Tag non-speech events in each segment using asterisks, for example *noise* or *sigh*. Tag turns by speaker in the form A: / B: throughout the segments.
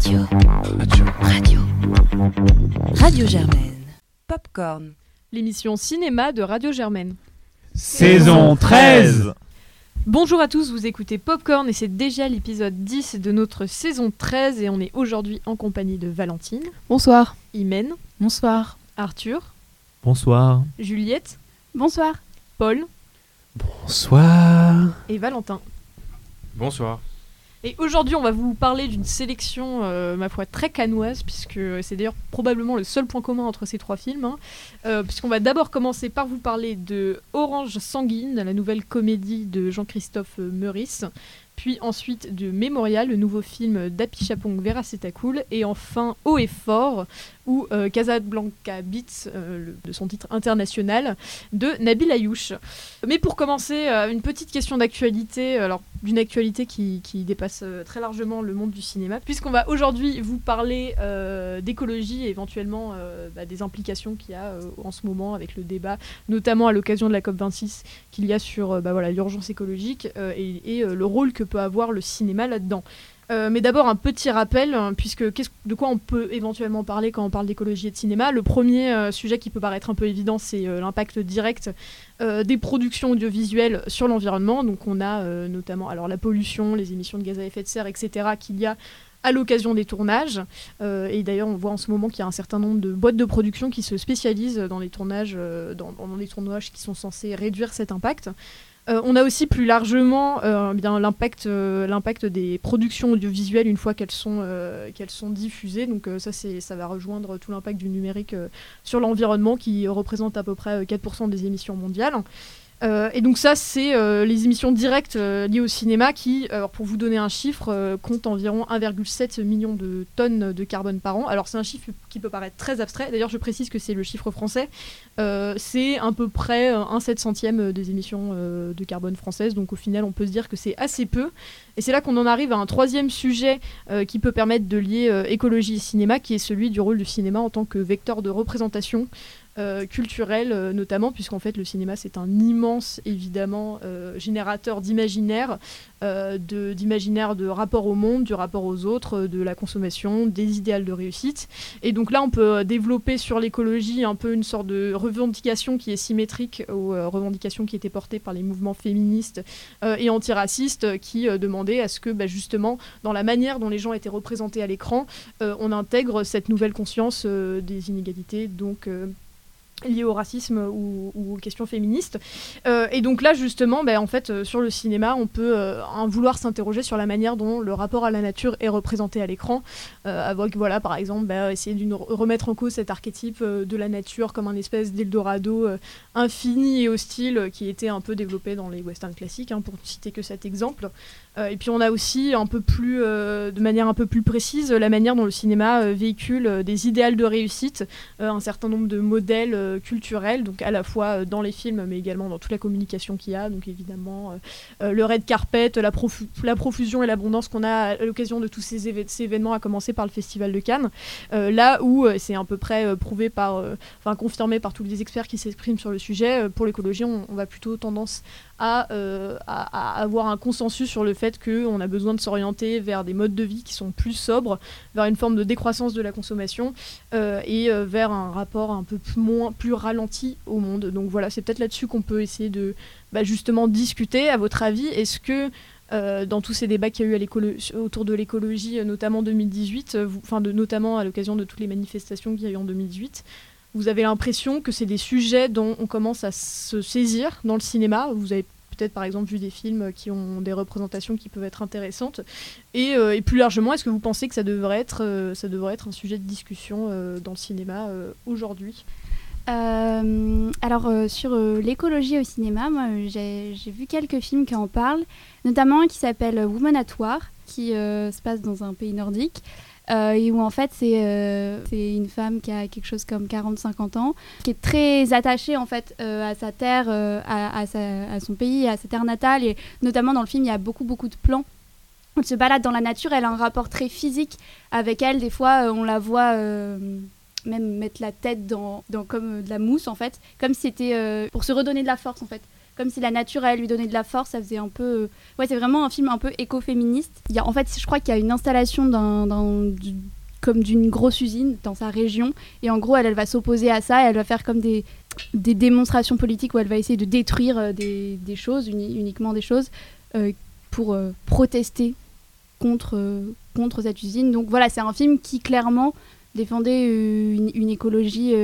A: Radio. Radio. Radio. Radio Germaine. Popcorn.
B: L'émission cinéma de Radio Germaine.
C: Saison 13
B: Bonjour à tous, vous écoutez Popcorn et c'est déjà l'épisode 10 de notre saison 13 et on est aujourd'hui en compagnie de Valentine,
D: Bonsoir.
B: Imen,
D: Bonsoir.
B: Arthur,
C: Bonsoir.
B: Juliette,
D: Bonsoir.
B: Paul
C: Bonsoir.
B: et Valentin.
E: Bonsoir.
B: Et aujourd'hui, on va vous parler d'une sélection, euh, ma foi, très canoise, puisque c'est d'ailleurs probablement le seul point commun entre ces trois films. hein. Euh, puisqu'on va d'abord commencer par vous parler de Orange Sanguine, la nouvelle comédie de Jean-Christophe Meurice, puis ensuite de Mémorial, le nouveau film d'Api Chapong Vera Cool, et enfin Haut et Fort, ou euh, Casablanca Beats, euh, le- de son titre international, de Nabil Ayouch. Mais pour commencer, euh, une petite question d'actualité, alors d'une actualité qui, qui dépasse euh, très largement le monde du cinéma, puisqu'on va aujourd'hui vous parler d'écologie et éventuellement bah, des implications qu'il y a en ce moment avec le débat, notamment à l'occasion de la COP26, qu'il y a sur bah, l'urgence écologique et, et, le rôle que peut avoir le cinéma là-dedans. Euh, mais d'abord un petit rappel, hein, puisque de quoi on peut éventuellement parler quand on parle d'écologie et de cinéma? Le premier euh, sujet qui peut paraître un peu évident, c'est euh, l'impact direct des productions audiovisuelles sur l'environnement. Donc on a notamment alors la pollution, les émissions de gaz à effet de serre, etc. qu'il y a à l'occasion des tournages. Et d'ailleurs, on voit en ce moment qu'il y a un certain nombre de boîtes de production qui se spécialisent dans les tournages, dans, dans des tournages qui sont censés réduire cet impact. Euh, on a aussi plus largement euh, euh, l'impact des productions audiovisuelles une fois qu'elles sont qu'elles sont diffusées. Donc ça c'est ça va rejoindre tout l'impact du numérique sur l'environnement qui représente à peu près euh, 4% des émissions mondiales Euh, et donc ça c'est euh, les émissions directes euh, liées au cinéma qui alors pour vous donner un chiffre comptent environ 1,7 million de tonnes de carbone par an alors c'est un chiffre qui peut paraître très abstrait d'ailleurs je précise que c'est le chiffre français c'est à peu près un 7 centième des émissions de carbone françaises. Donc au final, on peut se dire que c'est assez peu. Et c'est là qu'on en arrive à un troisième sujet qui peut permettre de lier écologie et cinéma, qui est celui du rôle du cinéma en tant que vecteur de représentation. Euh, culturelle euh, notamment puisqu'en fait le cinéma c'est un immense évidemment euh, générateur d'imaginaire de- d'imaginaire de, rapport au monde du rapport aux autres de la consommation des idéaux de réussite et donc là, on peut développer sur l'écologie un peu une sorte de revendication qui est symétrique aux revendications qui étaient portées par les mouvements féministes et antiracistes qui demandaient à ce que bah, justement, dans la manière dont les gens étaient représentés à l'écran, on intègre cette nouvelle conscience des inégalités. Donc liées au racisme ou, aux questions féministes. Euh, et donc là, justement, ben, en fait, euh, sur le cinéma, on peut euh, en vouloir s'interroger sur la manière dont le rapport à la nature est représenté à l'écran, euh, avec, voilà, par exemple, ben, essayer de remettre en cause cet archétype euh, de la nature comme un espèce d'Eldorado euh, infini et hostile euh, qui était un peu développé dans les westerns classiques, hein, pour ne citer que cet exemple. Euh, et puis on a aussi un peu plus, euh, de manière un peu plus précise, la manière dont le cinéma euh, véhicule des idéaux de réussite, un certain nombre de modèles culturels, donc à la fois dans les films, mais également dans toute la communication qu'il y a. Donc évidemment, le red carpet, la, profu- la profusion et l'abondance qu'on a à l'occasion de tous ces, événements, à commencer par le Festival de Cannes. Là où c'est à peu près prouvé par, enfin confirmé par tous les experts qui s'expriment sur le sujet, pour l'écologie, on, on va plutôt tendance à, euh, à- avoir un consensus sur le fait qu'on a besoin de s'orienter vers des modes de vie qui sont plus sobres, vers une forme de décroissance de la consommation euh, et euh, vers un rapport un peu plus, moins, plus ralenti au monde. Donc voilà, c'est peut-être là-dessus qu'on peut essayer de bah, justement discuter. À votre avis, est-ce que dans tous ces débats qu'il y a eu autour de l'écologie, notamment 2018, euh, vous- enfin de, notamment à l'occasion de toutes les manifestations qu'il y a eu en 2018, vous avez l'impression que c'est des sujets dont on commence à se saisir dans le cinéma. Vous avez peut-être par exemple vu des films qui ont des représentations qui peuvent être intéressantes. Et, euh, plus largement, est-ce que vous pensez que ça devrait être, euh, un sujet de discussion euh, dans le cinéma aujourd'hui?
D: Alors sur l'écologie au cinéma, moi j'ai vu quelques films qui en parlent, notamment un qui s'appelle Woman at War, qui se passe dans un pays nordique. Euh, et où en fait c'est euh, une femme qui a quelque chose comme 40-50 ans, qui est très attachée en fait euh, à sa terre, euh, à, à son pays, à sa terre natale, et notamment dans le film il y a beaucoup beaucoup de plans. Elle se balade dans la nature, elle a un rapport très physique avec elle, des fois on la voit même mettre la tête dans, dans comme de la mousse en fait, comme si c'était pour se redonner de la force en fait. Comme si la nature allait lui donner de la force. Ça faisait un peu. euh, Ouais, c'est vraiment un film un peu écoféministe. Il y a, en fait, je crois qu'il y a une installation comme d'une grosse usine dans sa région. Et en gros, elle, va s'opposer à ça. Elle va faire comme des, démonstrations politiques où elle va essayer de détruire euh, des, choses, uni- uniquement des choses, euh, pour protester contre, contre cette usine. Donc voilà, c'est un film qui clairement défendait une, une écologie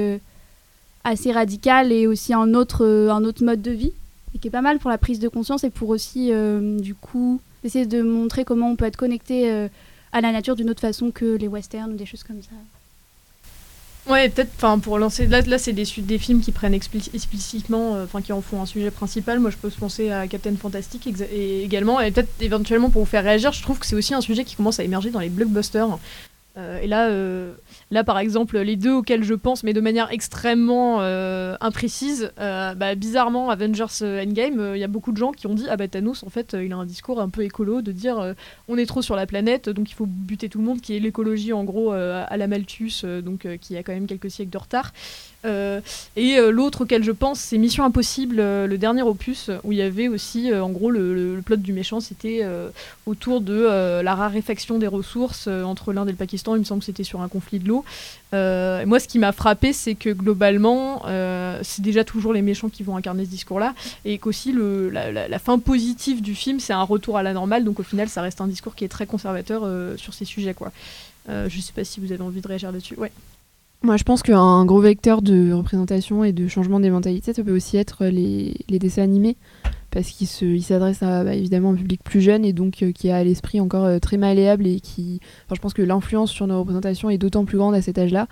D: assez radicale et aussi un autre, un autre mode de vie. Et qui est pas mal pour la prise de conscience et pour aussi, euh, du coup, essayer de montrer comment on peut être connecté euh, à la nature d'une autre façon que les westerns ou des choses comme ça.
B: Ouais, peut-être, enfin, pour lancer. Là, là c'est des, films qui prennent expli- explicitement, euh, enfin, qui en font un sujet principal. Moi, je peux penser à Captain Fantastic également, et peut-être éventuellement pour vous faire réagir, je trouve que c'est aussi un sujet qui commence à émerger dans les blockbusters. Euh, et là, euh, là, par exemple, les deux auxquels je pense, mais de manière extrêmement euh, imprécise, bah, bizarrement, Avengers Endgame, il y a beaucoup de gens qui ont dit Ah bah Thanos, en fait, il a un discours un peu écolo de dire on est trop sur la planète, donc il faut buter tout le monde, qui est l'écologie en gros à la Malthus, donc qui a quand même quelques siècles de retard. Euh, et euh, l'autre auquel je pense, c'est Mission Impossible, euh, le dernier opus, où il y avait aussi, en gros, le, plot du méchant, c'était autour de la raréfaction des ressources entre l'Inde et le Pakistan. Il me semble que c'était sur un conflit de l'eau. Moi, ce qui m'a frappé, c'est que globalement, c'est déjà toujours les méchants qui vont incarner ce discours-là, et qu'aussi la, fin positive du film, c'est un retour à la normale. Donc au final, ça reste un discours qui est très conservateur sur ces sujets, quoi. Euh, je sais pas si vous avez envie de réagir là-dessus. Ouais.
E: Moi, je pense qu'un gros vecteur de représentation et de changement des mentalités, ça peut aussi être les, dessins animés, parce qu'ils se- ils s'adressent à bah, évidemment un public plus jeune et donc euh, qui a l'esprit encore euh, très malléable et qui, enfin, je pense que l'influence sur nos représentations est d'autant plus grande à cet âge-là.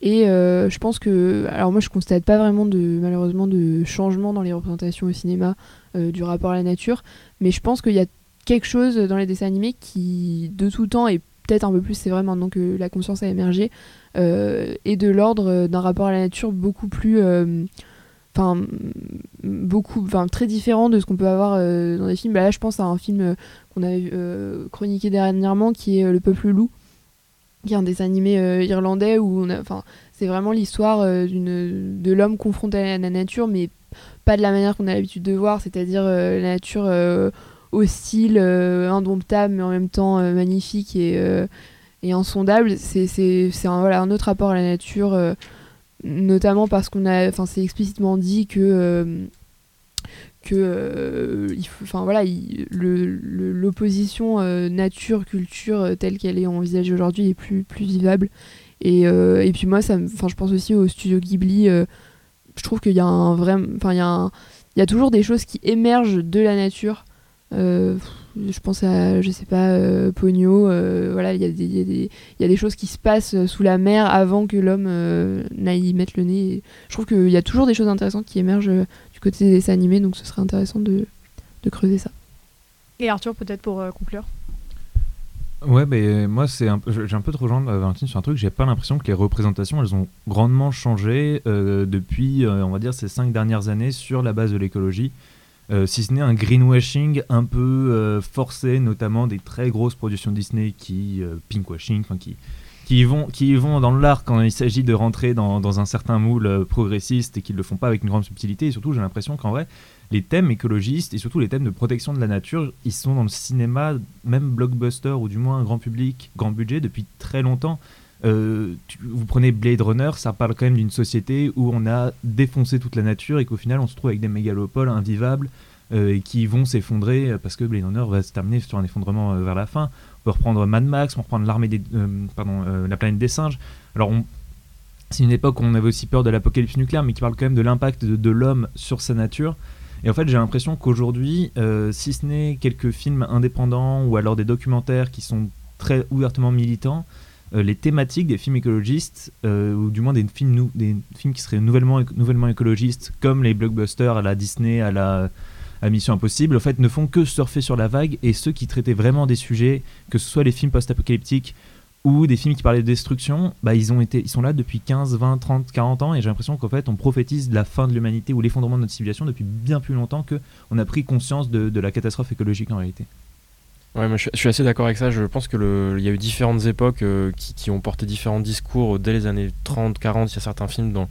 E: Et euh, je pense que, alors moi, je constate pas vraiment de malheureusement de changement dans les représentations au cinéma du rapport à la nature, mais je pense qu'il y a quelque chose dans les dessins animés qui, de tout temps, et peut-être un peu plus, c'est vrai maintenant que la conscience a émergé, et de l'ordre d'un rapport à la nature beaucoup plus euh, enfin beaucoup enfin très différent de ce qu'on peut avoir euh, dans des films. Bah là je pense à un film euh, qu'on euh, chroniqué dernièrement qui est euh, le peuple loup qui est un dessin animé euh, irlandais où a enfin c'est vraiment l'histoire euh, d'une de l'homme confronté à la nature mais pas de la manière qu'on a l'habitude de voir c'est-à-dire euh, la nature euh, hostile euh, indomptable mais en même temps euh, magnifique et euh, et insondable. C'est un, voilà, un autre rapport à la nature, euh, notamment parce qu'on a, enfin c'est explicitement dit que euh, que euh, enfin voilà, l'opposition nature-culture telle qu'elle est envisagée aujourd'hui est plus plus vivable. Et, et puis moi, ça, je pense aussi au studio Ghibli. je trouve qu'il y a un vrai, enfin il y a il y a toujours des choses qui émergent de la nature. Je pense à, je sais pas, euh, Pogno, euh, voilà, il y, a des- il y a des- il y a des choses qui se passent euh, sous la mer avant que l'homme euh, n'aille y mettre le nez. Et je trouve qu'il y a toujours des choses intéressantes qui émergent euh, du côté des dessins animés, donc ce serait intéressant de, de creuser ça.
B: Et Arthur, peut-être pour euh, conclure?
C: Ouais, mais moi, c'est un peu- j'ai un peu de rejoindre Valentine sur un truc. J'ai pas l'impression que les représentations, elles ont grandement changé euh, depuis, euh, on va dire, ces cinq dernières années sur la base de l'écologie. Euh, si ce n'est un greenwashing un peu euh, forcé, notamment des très grosses productions Disney qui euh, pinkwashing, qui qui vont qui vont dans l'art quand il s'agit de rentrer dans, dans un certain moule progressiste et qui le font pas avec une grande subtilité. Et surtout, j'ai l'impression qu'en vrai, les thèmes écologistes et surtout les thèmes de protection de la nature, ils sont dans le cinéma, même blockbuster ou du moins grand public, grand budget depuis très longtemps. Euh, vous prenez Blade Runner, ça parle quand même d'une société où on a défoncé toute la nature et qu'au final on se trouve avec des mégalopoles invivables euh, et qui vont s'effondrer euh, parce que Blade Runner va se terminer sur un effondrement vers la fin. On peut reprendre Mad Max, on peut reprendre l'armée des, pardon, la planète des singes. Alors c'est une époque où on avait aussi peur de l'apocalypse nucléaire, mais qui parle quand même de l'impact de, l'homme sur sa nature. Et en fait, j'ai l'impression qu'aujourd'hui, si ce n'est quelques films indépendants ou alors des documentaires qui sont très ouvertement militants, euh, les thématiques des films écologistes, euh, ou du moins des films, qui seraient nouvellement, éco- nouvellement écologistes, comme les blockbusters à la Disney, à la, à Mission Impossible, en fait, ne font que surfer sur la vague. Et ceux qui traitaient vraiment des sujets, que ce soit les films post-apocalyptiques ou des films qui parlaient de destruction, bah, ils, ont été, ils sont là depuis 15, 20, 30, 40 ans. Et j'ai l'impression qu'en fait, on prophétise la fin de l'humanité ou l'effondrement de notre civilisation depuis bien plus longtemps que on a pris conscience de la catastrophe écologique en réalité.
F: Ouais, je, suis assez d'accord avec ça. Je pense qu'il y a eu différentes époques euh, qui, ont porté différents discours dès les années 30, 40. Il y a certains films dans,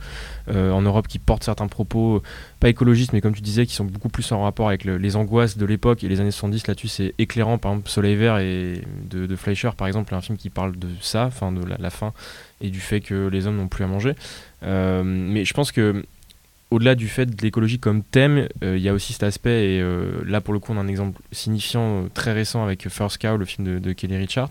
F: euh, en Europe qui portent certains propos, pas écologistes, mais comme tu disais, qui sont beaucoup plus en rapport avec les angoisses de l'époque. Et les années 70, là-dessus, c'est éclairant. Par exemple, Soleil Vert et de, Fleischer, par exemple, un film qui parle de ça, enfin de la, faim et du fait que les hommes n'ont plus à manger. Euh, mais je pense que au-delà du fait de l'écologie comme thème, euh, il y a aussi cet aspect, et euh, là pour le coup on a un exemple signifiant euh, très récent avec First Cow, le film de, de Kelly Richard,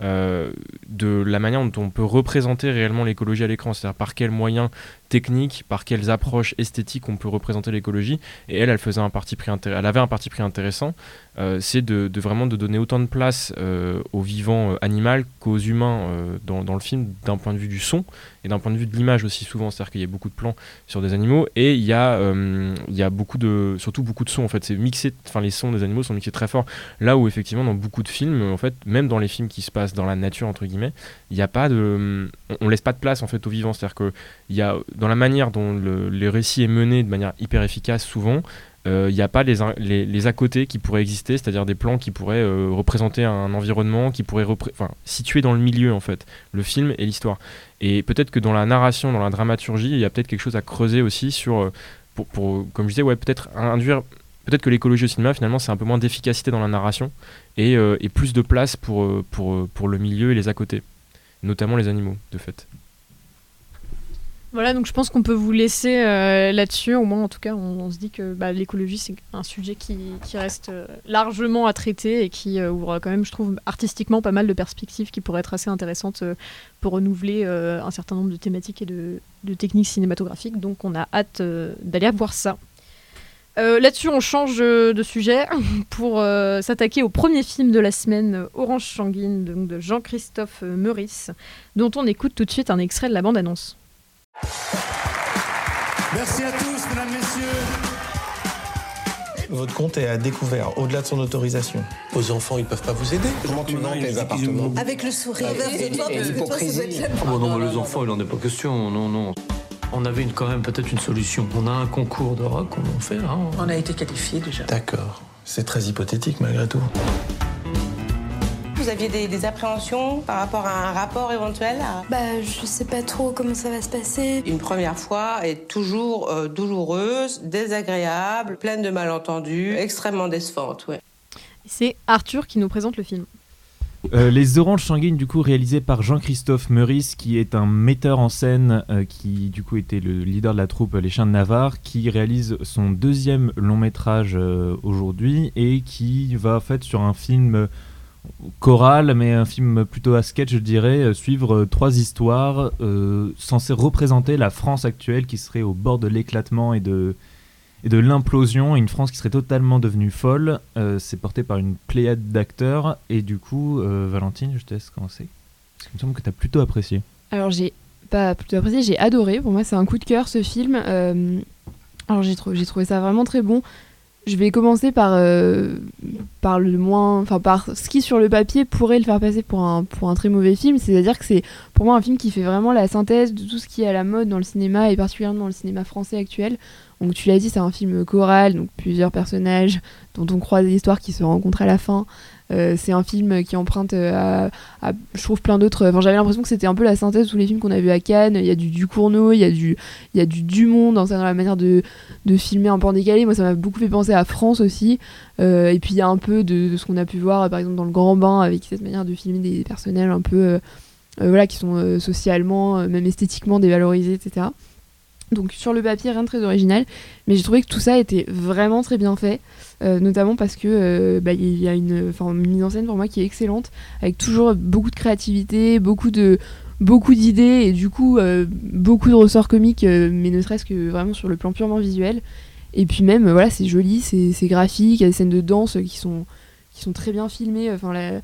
F: de la manière dont on peut représenter réellement l'écologie à l'écran, c'est-à-dire par quels moyens techniques, par quelles approches esthétiques on peut représenter l'écologie. Et elle, elle, faisait un parti pris elle avait un parti pris intéressant, c'est de, vraiment de donner autant de place au vivant animal qu'aux humains dans, dans, le film d'un point de vue du son et d'un point de vue de l'image aussi souvent, c'est-à-dire qu'il y a beaucoup de plans sur des animaux et il y a, euh, il y a beaucoup de, surtout beaucoup de sons en fait, c'est mixé, enfin les sons des animaux sont mixés très fort. Là où effectivement dans beaucoup de films, en fait, même dans les films qui se passent dans la nature entre guillemets, il n'y a pas de, on, laisse pas de place en fait aux vivants, c'est-à-dire que il y a dans la manière dont le, récit est mené de manière hyper efficace souvent, il euh, n'y a pas les, les, à côté qui pourraient exister, c'est-à-dire des plans qui pourraient euh, représenter un environnement, qui pourraient enfin, dans le milieu en fait le film et l'histoire. Et peut-être que dans la narration, dans la dramaturgie, il y a peut-être quelque chose à creuser aussi sur, euh, pour, pour comme je disais, ouais, peut-être induire, peut-être que l'écologie au cinéma finalement c'est un peu moins d'efficacité dans la narration et, et plus de place pour, pour, pour le milieu et les à côté, notamment les animaux de fait.
B: Voilà, donc je pense qu'on peut vous laisser euh, là-dessus. Au moins, en tout cas, on, se dit que bah, l'écologie, c'est un sujet qui, reste euh, largement à traiter et qui euh, ouvre quand même, je trouve, artistiquement pas mal de perspectives qui pourraient être assez intéressantes pour renouveler un certain nombre de thématiques et de, techniques cinématographiques. Donc, on a hâte d'aller voir ça. Là-dessus, on change de sujet *laughs* pour s'attaquer au premier film de la semaine, Orange Sanguine, de Jean-Christophe Meurice, dont on écoute tout de suite un extrait de la bande-annonce.
G: Merci à tous, mesdames, messieurs.
H: Votre compte est à découvert, au-delà de son autorisation.
G: Vos enfants, ils peuvent pas vous aider
H: Comment tu manques les appartements
I: Avec le sourire.
H: Et, l'hypocrisie.
G: Oh bon, non, mais les enfants, il en est pas question, non, non. On avait une, quand même peut-être une solution. On a un concours de rock, on en fait là.
I: On a été qualifié déjà.
H: D'accord. C'est très hypothétique malgré tout
J: vous aviez des, appréhensions par rapport à un rapport éventuel
K: Bah, je sais pas trop comment ça va se passer.
J: Une première fois est toujours euh, douloureuse, désagréable, pleine de malentendus, extrêmement décevante, ouais.
B: C'est Arthur qui nous présente le film.
C: Euh, les Oranges Sanguines, du coup, réalisé par Jean-Christophe Meurice, qui est un metteur en scène, euh, qui du coup était le leader de la troupe Les Chiens de Navarre, qui réalise son deuxième long métrage aujourd'hui et qui va en fait sur un film choral, mais un film plutôt à sketch, je dirais, euh, suivre euh, trois histoires euh, censées représenter la France actuelle qui serait au bord de l'éclatement et de, l'implosion, une France qui serait totalement devenue folle. c'est porté par une pléiade d'acteurs, et du coup, Valentine, je te laisse commencer. Parce qu'il me semble que tu as plutôt apprécié.
E: Alors, j'ai pas plutôt apprécié, j'ai adoré. Pour moi, c'est un coup de cœur ce film. alors, j'ai trouvé ça vraiment très bon. Je vais commencer par, euh, par le moins, enfin par ce qui sur le papier pourrait le faire passer pour un, pour un très mauvais film. C'est-à-dire que c'est pour moi un film qui fait vraiment la synthèse de tout ce qui est à la mode dans le cinéma et particulièrement dans le cinéma français actuel. Donc tu l'as dit, c'est un film choral, donc plusieurs personnages dont on croise l'histoire qui se rencontrent à la fin. Euh, c'est un film qui emprunte euh, à, je trouve, plein d'autres. Enfin, j'avais l'impression que c'était un peu la synthèse de tous les films qu'on a vus à Cannes. Il y a du Ducournau, il y a du, il y a du Dumont dans, la manière de, de, filmer un peu en décalé. Moi, ça m'a beaucoup fait penser à France aussi. Euh, et puis, il y a un peu de, ce qu'on a pu voir, par exemple, dans Le Grand Bain, avec cette manière de filmer des personnages un peu. voilà, qui sont socialement, même esthétiquement dévalorisés, etc. Donc sur le papier, rien de très original, mais j'ai trouvé que tout ça était vraiment très bien fait, euh, notamment parce que euh, bah, il y a une, mise en scène pour moi qui est excellente, avec toujours beaucoup de créativité, beaucoup de beaucoup d'idées et du coup euh, beaucoup de ressorts comiques, mais ne serait-ce que vraiment sur le plan purement visuel. Et puis même voilà, c'est joli, c'est graphique, il y a des scènes de danse qui sont qui sont très bien filmées, enfin la,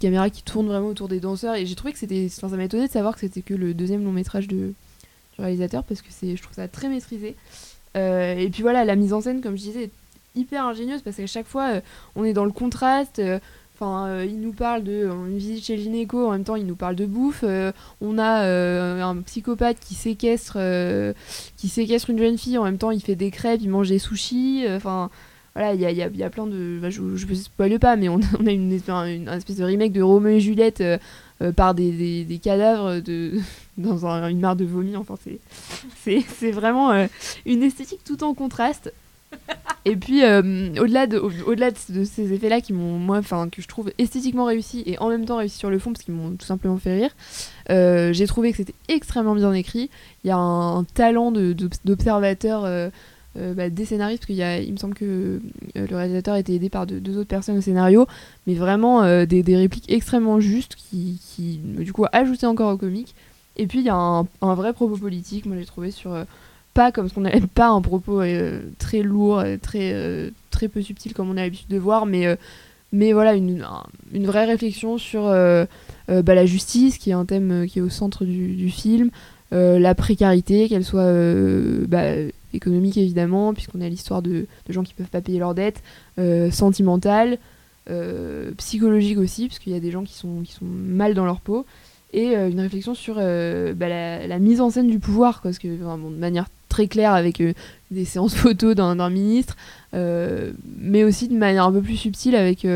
E: caméra qui tourne vraiment autour des danseurs et j'ai trouvé que c'était, ça m'a étonné de savoir que c'était que le deuxième long métrage de réalisateur parce que c'est, je trouve ça très maîtrisé. Euh, et puis voilà, la mise en scène, comme je disais, est hyper ingénieuse parce qu'à chaque fois, euh, on est dans le contraste. Euh, enfin, il nous parle de une visite chez le gynéco, en même temps, il nous parle de bouffe. on a un psychopathe qui séquestre, qui séquestre une jeune fille, en même temps, il fait des crêpes, il mange des sushis. Enfin, voilà, il y a, y a- y a plein de. bah, je ne spoil pas, mais on, a une, espèce- de remake de Roméo et Juliette par des- des cadavres de, dans un- une mare de vomi. Enfin, c'est- vraiment euh, une esthétique tout en contraste. Et puis, euh, au-delà de, au- au-delà de, de ces effets-là qui m'ont, enfin, que je trouve esthétiquement réussis et en même temps réussis sur le fond parce qu'ils m'ont tout simplement fait rire, euh, j'ai trouvé que c'était extrêmement bien écrit. Il y a un, talent de- d'obs- d'observateur euh, bah, des scénaristes, parce qu'il me semble que le réalisateur été aidé par deux, autres personnes au scénario, mais vraiment des, des répliques extrêmement justes qui, qui, du coup, ajoutaient encore au comique. Et puis, il y a un, vrai propos politique, moi j'ai trouvé sur. euh, pas comme ce qu'on n'aime pas un propos euh, très lourd, euh, très, très peu subtil comme on a l'habitude de voir, mais, mais voilà, une, un- une vraie réflexion sur bah, la justice, qui est un thème qui est au centre du, film, la précarité, qu'elle soit bah, économique évidemment, puisqu'on a l'histoire de, de gens qui peuvent pas payer leurs dettes, sentimentale, psychologique aussi, parce qu'il y a des gens qui sont, qui sont mal dans leur peau, et euh, une réflexion sur euh, bah, la, mise en scène du pouvoir, quoi, parce que de manière très claire avec euh, des séances *laughs* photos d'un ministre, mais aussi de manière un peu plus subtile avec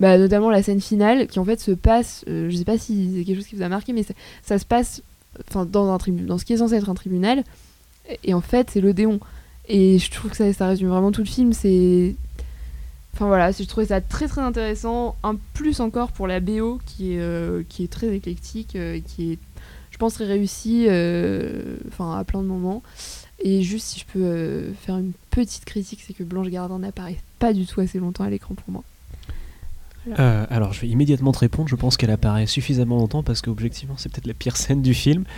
E: bah, notamment la scène finale qui en fait se passe, je sais pas si c'est quelque chose qui vous a marqué, mais ça, se passe dans un dans ce qui est censé être un tribunal, et, et en fait c'est l'Odéon. Et je trouve que ça, ça résume vraiment tout le film. C'est Enfin voilà, je trouvais ça très très intéressant. Un plus encore pour la BO qui est, euh, qui est très éclectique, euh, qui est, je pense, très réussie euh, enfin, à plein de moments. Et juste si je peux faire une petite critique, c'est que Blanche Gardin n'apparaît pas du tout assez longtemps à l'écran pour moi.
L: Alors, je vais immédiatement te répondre. Je pense qu'elle apparaît suffisamment longtemps parce qu'objectivement, c'est peut-être la pire scène du film. *laughs*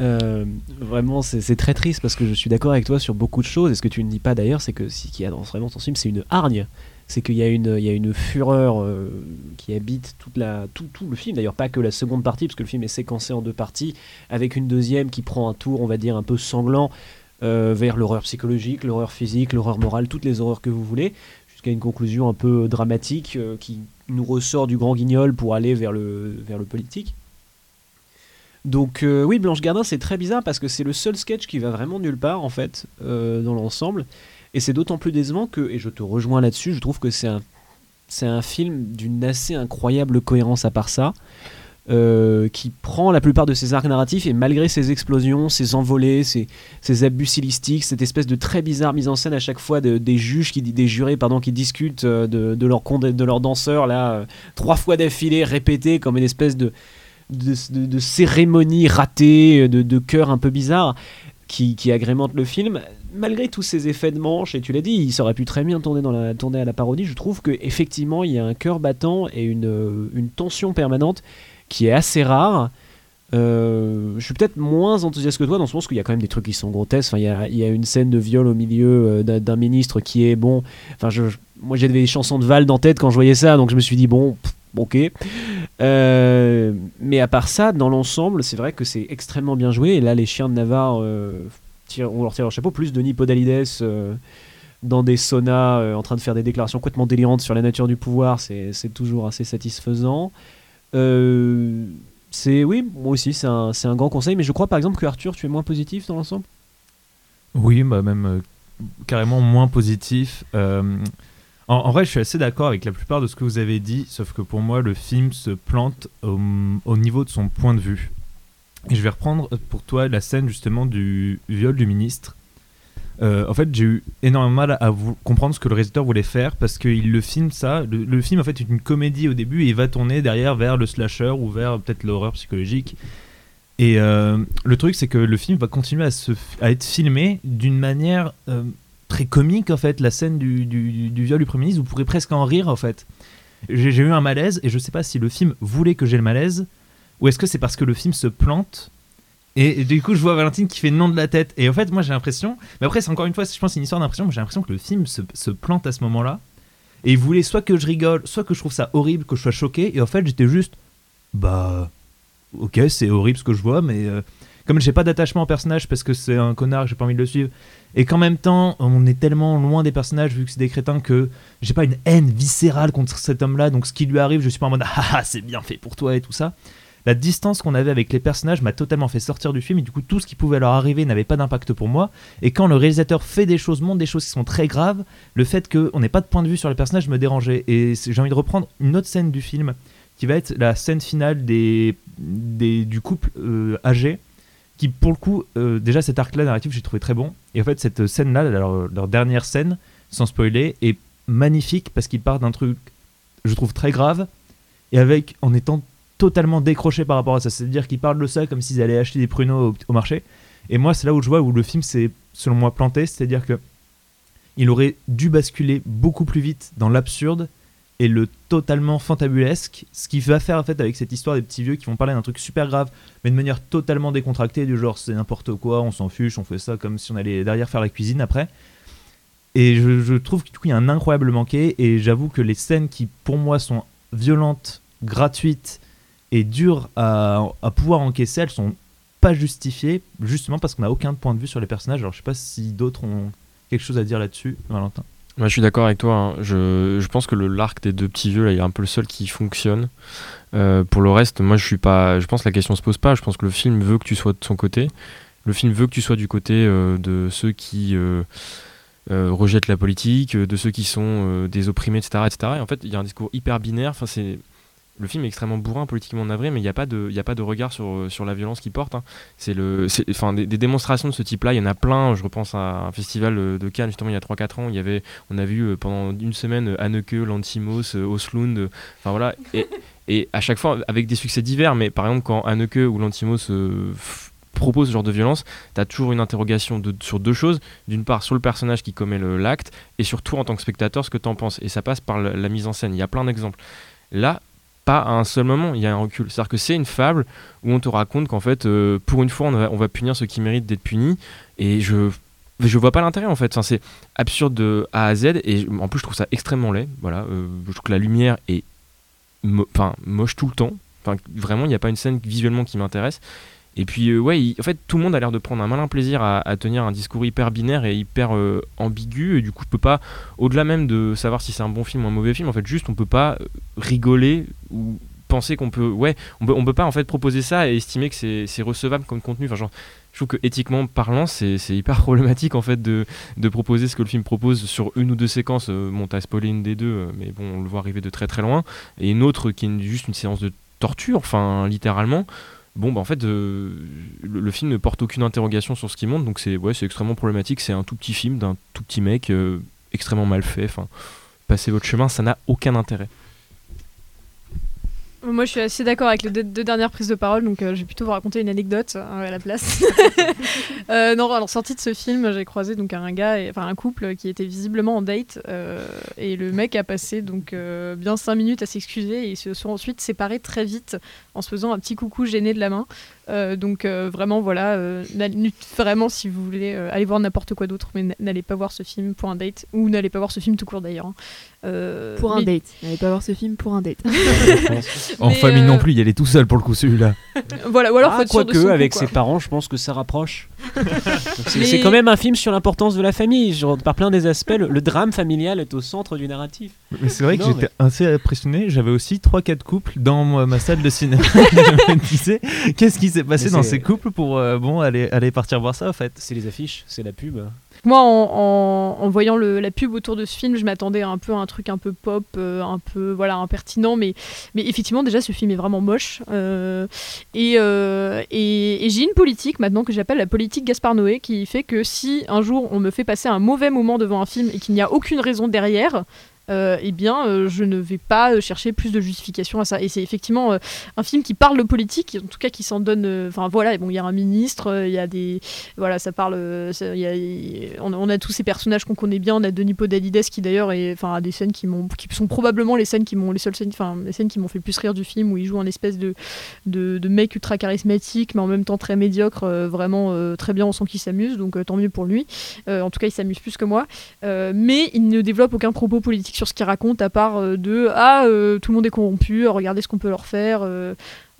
L: Euh, vraiment, c'est très triste parce que je suis d'accord avec toi sur beaucoup de choses. Et ce que tu ne dis pas d'ailleurs, c'est que ce qu'il y a dans vraiment ton film, c'est une hargne. C'est qu'il y, a une- fureur euh, qui habite tout, le film. D'ailleurs, pas que la seconde partie, parce que le film est séquencé en deux parties, avec une deuxième qui prend un tour, on va dire, un peu sanglant euh, vers l'horreur psychologique, l'horreur physique, l'horreur morale, toutes les horreurs que vous voulez, jusqu'à une conclusion un peu dramatique euh, qui nous ressort du grand guignol pour aller vers le, politique. Donc oui, Blanche Gardin, c'est très bizarre parce que c'est le seul sketch qui va vraiment nulle part en fait dans l'ensemble. Et c'est d'autant plus décevant que, et je te rejoins là-dessus, je trouve que c'est un, c'est un film d'une assez incroyable cohérence à part ça, euh, qui prend la plupart de ses arcs narratifs et malgré ses explosions, ses envolées, ses, ses abus stylistiques, cette espèce de très bizarre mise en scène à chaque fois de- des juges, qui, des jurés pardon, qui discutent euh, de, de condé- de leurs danseurs là, euh, trois fois d'affilée, répétées comme une espèce de, de, cérémonie ratée, de, de chœur un peu bizarre qui, qui agrémente le film. Malgré tous ces effets de manche, et tu l'as dit, il aurait pu très bien tourner, à la parodie, je trouve qu'effectivement il y a un cœur battant et une, euh, tension permanente qui est assez rare. Euh, je suis peut-être moins enthousiaste que toi dans le sens qu'il y a quand même des trucs qui sont grotesques. Enfin, il, y a, une scène de viol au milieu euh, d'un, ministre qui est bon. Enfin, moi j'ai des chansons de Val en tête quand je voyais ça, donc je me suis dit bon, ok. Mais à part ça, dans l'ensemble, c'est vrai que c'est extrêmement bien joué. Et là, les chiens de Navarre, on leur tire leur chapeau. Plus Denis Podalides euh, dans des saunas euh, en train de faire des déclarations complètement délirantes sur la nature du pouvoir, c'est, toujours assez satisfaisant. Euh, c'est oui, moi aussi, c'est un, grand conseil. Mais je crois par exemple que Arthur, tu es moins positif dans l'ensemble?
C: Oui, bah même carrément moins positif. En, vrai, je suis assez d'accord avec la plupart de ce que vous avez dit, sauf que pour moi, le film se plante au niveau de son point de vue. Je vais reprendre pour toi la scène justement du viol du ministre. Euh, en fait, j'ai eu énormément mal à comprendre ce que le réalisateur voulait faire parce qu'il le filme ça. Le, film en fait est une comédie au début et il va tourner derrière vers le slasher ou vers peut-être l'horreur psychologique. Et euh, le truc, c'est que le film va continuer à, être filmé d'une manière euh, très comique, en fait. La scène du, viol du Premier ministre, vous pourrez presque en rire, en fait. J'ai eu un malaise, et je sais pas si le film voulait que j'ai le malaise, ou est-ce que c'est parce que le film se plante. Et, du coup, je vois Valentine qui fait non de la tête. Et en fait, moi, j'ai l'impression. Mais après, c'est encore une fois, je pense, c'est une histoire d'impression. J'ai l'impression que le film se, se plante à ce moment-là. Et il voulait soit que je rigole, soit que je trouve ça horrible, que je sois choqué. Et en fait, j'étais juste. Bah ok, c'est horrible ce que je vois, mais euh, comme j'ai pas d'attachement au personnage parce que c'est un connard, j'ai pas envie de le suivre, et qu'en même temps, on est tellement loin des personnages vu que c'est des crétins que j'ai pas une haine viscérale contre cet homme-là, donc ce qui lui arrive, je suis pas en mode ah ah, c'est bien fait pour toi et tout ça. La distance qu'on avait avec les personnages m'a totalement fait sortir du film et du coup tout ce qui pouvait leur arriver n'avait pas d'impact pour moi. Et quand le réalisateur fait des choses, montre des choses qui sont très graves, le fait qu'on n'ait pas de point de vue sur les personnages me dérangeait. Et j'ai envie de reprendre une autre scène du film qui va être la scène finale des, du couple euh, âgé qui pour le coup euh, déjà cet arc là narratif j'ai trouvé très bon et en fait cette scène là leur, leur dernière scène sans spoiler est magnifique parce qu'il part d'un truc je trouve très grave et avec en étant totalement décroché par rapport à ça. C'est à dire qu'ils parlent de ça comme s'ils allaient acheter des pruneaux au, marché. Et moi c'est là où je vois où le film s'est selon moi planté. C'est à dire que il aurait dû basculer beaucoup plus vite dans l'absurde et le totalement fantabulesque, ce qui va faire en fait avec cette histoire des petits vieux qui vont parler d'un truc super grave, mais de manière totalement décontractée, du genre c'est n'importe quoi, on s'en fiche, on fait ça comme si on allait derrière faire la cuisine après. Et je trouve qu'il y a un incroyable manqué, et j'avoue que les scènes qui pour moi sont violentes, gratuites et dures à, pouvoir encaisser, elles sont pas justifiées, justement parce qu'on n'a aucun point de vue sur les personnages. Alors je sais pas si d'autres ont quelque chose à dire là-dessus, Valentin.
F: Moi, je suis d'accord avec toi. hein. Je, je pense que le l'arc des deux petits vieux, là, il est un peu le seul qui fonctionne. Euh, pour le reste, moi, je suis pas. Je pense que la question se pose pas. Je pense que le film veut que tu sois de son côté. Le film veut que tu sois du côté euh, de ceux qui euh, rejettent la politique, de ceux qui sont des opprimés, etc., etc. Et en fait, il y a un discours hyper binaire. Enfin, c'est le film est extrêmement bourrin, politiquement navré, mais il n'y a pas de, regard sur, sur la violence qu'il porte. hein. C'est des, démonstrations de ce type-là, il y en a plein. Je repense à un festival euh, de Cannes justement il y a 3-4 ans. Y avait, on a vu euh, pendant une semaine euh, Anneke, Lantimos, euh, Oslund. euh, Enfin voilà. Et, à chaque fois avec des succès divers. Mais par exemple quand Anneke ou Lantimos euh, propose ce genre de violence, tu as toujours une interrogation sur deux choses. D'une part sur le personnage qui commet l'acte et surtout en tant que spectateur ce que tu en penses. Et ça passe par la, la mise en scène. Il y a plein d'exemples. Là, pas à un seul moment, il y a un recul. C'est-à-dire que c'est une fable où on te raconte qu'en fait, euh, pour une fois, on va, punir ceux qui méritent d'être punis. Et je je vois pas l'intérêt en fait. C'est absurde de A à Z. Et en plus, je trouve ça extrêmement laid. Voilà, euh, je trouve que la lumière est moche tout le temps. Enfin, vraiment, il n'y a pas une scène visuellement qui m'intéresse. Et puis, euh, ouais, en fait, tout le monde a l'air de prendre un malin plaisir à, tenir un discours hyper binaire et hyper euh, ambigu. Et du coup, je peux pas, au-delà même de savoir si c'est un bon film ou un mauvais film, en fait, juste, on peut pas euh, rigoler ou penser qu'on peut. Ouais, on peut, peut pas en fait proposer ça et estimer que c'est recevable comme contenu. Enfin, genre, je trouve que éthiquement parlant, c'est hyper *laughs* problématique en fait de, proposer ce que le film propose sur une ou deux séquences. Bon, t'as spoilé une des deux, mais bon, on le voit arriver de très très loin. Et une autre qui est juste une séance de torture, enfin, littéralement. Bon, bah en fait, euh, le, film ne porte aucune interrogation sur ce qu'il montre, donc c'est ouais, c'est extrêmement problématique. C'est un tout petit film d'un tout petit mec, euh, extrêmement mal fait. Enfin, passez votre chemin, ça n'a aucun intérêt.
B: Moi, je suis assez d'accord avec les deux, deux dernières prises de parole, donc euh, je vais plutôt vous raconter une anecdote euh, à la place. *laughs* Euh, non, alors sortie de ce film, j'ai croisé donc un gars, enfin un couple qui était visiblement en date, euh, et le mec a passé donc bien cinq minutes à s'excuser, et ils se sont ensuite séparés très vite en se faisant un petit coucou gêné de la main. Donc vraiment voilà, vraiment si vous voulez aller voir n'importe quoi d'autre, mais n'allez pas voir ce film pour un date, ou n'allez pas voir ce film tout court d'ailleurs. hein. Euh,
E: Pour un
B: mais-
E: date. N'allez pas voir ce film pour un date. *laughs* *laughs*
C: En
B: Mais,
C: famille
B: euh,
C: non plus, il est tout seul pour le coup celui-là. *laughs*
B: Voilà, ou alors faut
L: Ah,
B: être sûr de
L: quoique,
B: son coup,
L: avec
B: quoi.
L: ses parents, je pense que ça rapproche. C'est
B: Mais-
L: quand même un film sur l'importance de la famille. Genre, par plein des aspects, le, le drame familial est au centre du narratif.
C: Mais c'est vrai que j'étais assez impressionné. J'avais aussi 3-4 couples dans ma, ma salle de cinéma. qu'est-ce qui s'est passé
L: Mais
C: dans ces couples pour euh, bon, aller, aller partir voir ça en fait?
L: C'est les affiches, c'est la pub.
B: Moi, en, voyant la pub autour de ce film, je m'attendais un peu à un truc un peu pop, euh, un peu voilà impertinent, mais, effectivement, déjà, ce film est vraiment moche. euh, euh, et, et j'ai une politique maintenant que j'appelle la politique Gaspard Noé, qui fait que si un jour on me fait passer un mauvais moment devant un film et qu'il n'y a aucune raison derrière, euh, eh bien, euh, je ne vais pas euh, chercher plus de justification à ça. Et c'est effectivement un film qui parle de politique, en tout cas qui s'en donne. Enfin voilà, il y a un ministre, il y a des, voilà, ça parle. on, a- tous ces personnages qu'on connaît bien. On a Denis Podalides qui d'ailleurs a des scènes qui sont probablement les scènes qui m'ont, les seules scènes, les scènes qui m'ont fait le plus rire du film où il joue un espèce de, mec ultra charismatique, mais en même temps très médiocre, vraiment très bien. On sent qu'il s'amuse, donc tant mieux pour lui. En tout cas, il s'amuse plus que moi. Mais il ne développe aucun propos politique sur ce qu'il raconte, à part euh, de ah euh, tout le monde est corrompu, euh, regardez ce qu'on peut leur faire.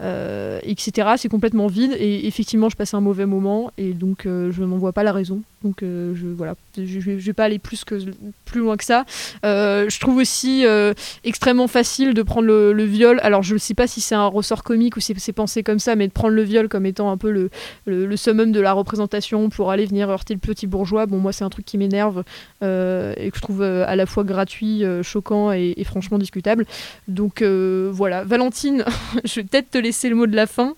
B: Euh, etc. C'est complètement vide et effectivement je passe un mauvais moment et donc euh, je n'en vois pas la raison. Donc euh, je voilà, je, je vais- pas aller plus que plus loin que ça. Euh, je trouve aussi extrêmement facile de prendre le, viol. Alors je ne sais pas si c'est un ressort comique ou si c'est pensé comme ça, mais de prendre le viol comme étant un peu le, summum de la représentation pour aller venir heurter le petit bourgeois. Bon moi c'est un truc qui m'énerve et que je trouve à la fois gratuit, choquant et, franchement discutable. Donc voilà, Valentine, *laughs* je vais peut-être te laisser le mot de la fin.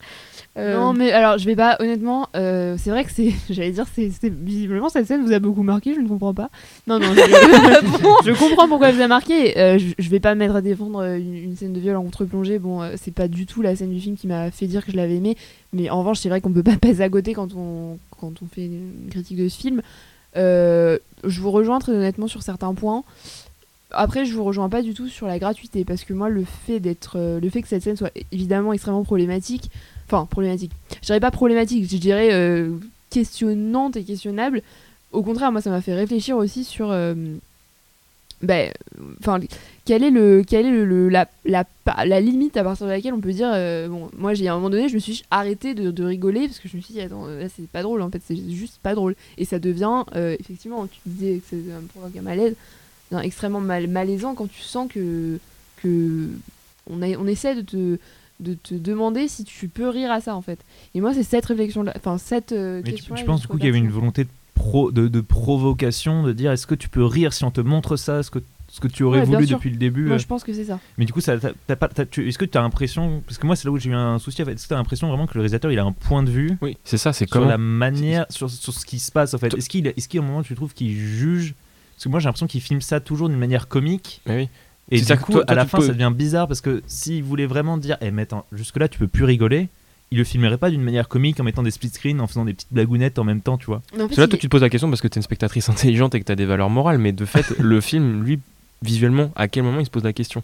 B: Euh,
E: Non, mais alors, je vais pas, honnêtement, euh, c'est vrai que c'est, *laughs* j'allais dire, c'est, visiblement, cette scène vous a beaucoup marqué, je ne comprends pas. Non, non, je, *laughs* je comprends pourquoi elle vous a marqué. euh, je, je vais pas me mettre à défendre une, une scène de viol en contre-plongée. Bon, c'est pas du tout la scène du film qui m'a fait dire que je l'avais aimé. Mais en revanche, c'est vrai qu'on peut pas *laughs* passer à côté quand on, quand on fait une critique de ce film. Je vous rejoins très honnêtement sur certains points. Après, je vous rejoins pas du tout sur la gratuité parce que moi, le fait d'être, euh, le fait que cette scène soit évidemment extrêmement problématique, enfin problématique. Je dirais pas problématique, je dirais euh, questionnante et questionnable. Au contraire, moi, ça m'a fait réfléchir aussi sur, euh, ben, enfin, quel est le, quel est le, la, la, la limite à partir de laquelle on peut dire, bon, moi, j'ai à un moment donné, je me suis arrêtée de, rigoler parce que je me suis dit, attends, là, c'est pas drôle, en fait, c'est juste pas drôle. Et ça devient, effectivement, tu disais que ça me provoque un malaise, extrêmement mal, malaisant quand tu sens que, que on, a, on essaie de te, de te demander si tu peux rire à ça en fait. Et moi c'est cette réflexion là, enfin cette euh,
C: Mais tu,
E: question.
C: tu penses du coup qu'il y avait une volonté de, pro, de, de provocation, de dire est-ce que tu peux rire si on te montre ça, ce que, ce que tu aurais
E: Ouais,
C: voulu
E: sûr.
C: depuis le début
E: Moi
C: euh,
E: je pense que c'est ça.
C: Mais du coup, ça, tu- est-ce que tu as l'impression, parce que moi c'est là où j'ai eu un souci, en fait, est-ce que tu as l'impression vraiment que le réalisateur il a un point de vue
F: Oui, c'est ça, c'est
C: sur
F: comment
C: la manière, sur, sur ce qui se passe en fait? Est-ce qu'il est qu'à un moment tu trouves qu'il juge Parce que moi j'ai l'impression qu'il filme ça toujours d'une manière comique.
F: Mais oui.
C: Et du coup,
F: toi-
C: à la fin,
F: peux-
C: ça devient bizarre parce que s'il voulait vraiment dire, eh, mais attends, jusque-là, tu peux plus rigoler, il le filmerait pas d'une manière comique en mettant des split screens, en faisant des petites blagounettes en même temps, tu vois.
E: En fait,
F: C'est là,
E: il
F: toi,
E: est-
F: tu te poses la question parce que tu es une spectatrice *laughs* intelligente et que tu as des valeurs morales, mais de fait, *laughs* le film, lui, visuellement, à quel moment il se pose la question?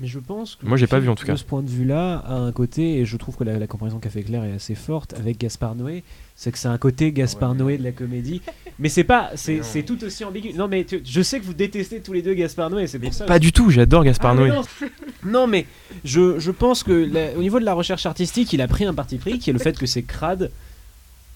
L: Mais je pense que
F: Moi, j'ai pas vu, en tout cas.
L: De ce point de vue-là, a un côté, et je trouve que la, la comparaison qu'a fait Claire est assez forte avec Gaspard Noé, c'est que c'est un côté Gaspard Noé de la comédie. Mais c'est pas, c'est tout aussi ambigu. Non, mais tu- je sais que vous détestez tous les deux Gaspard Noé, c'est pour ça.
F: Pas du tout, j'adore Gaspard
L: Ah, mais
F: Noé.
L: non. *laughs* Non, mais je, je pense que la- au niveau de la recherche artistique, il a pris un parti pris qui est le fait que c'est crade.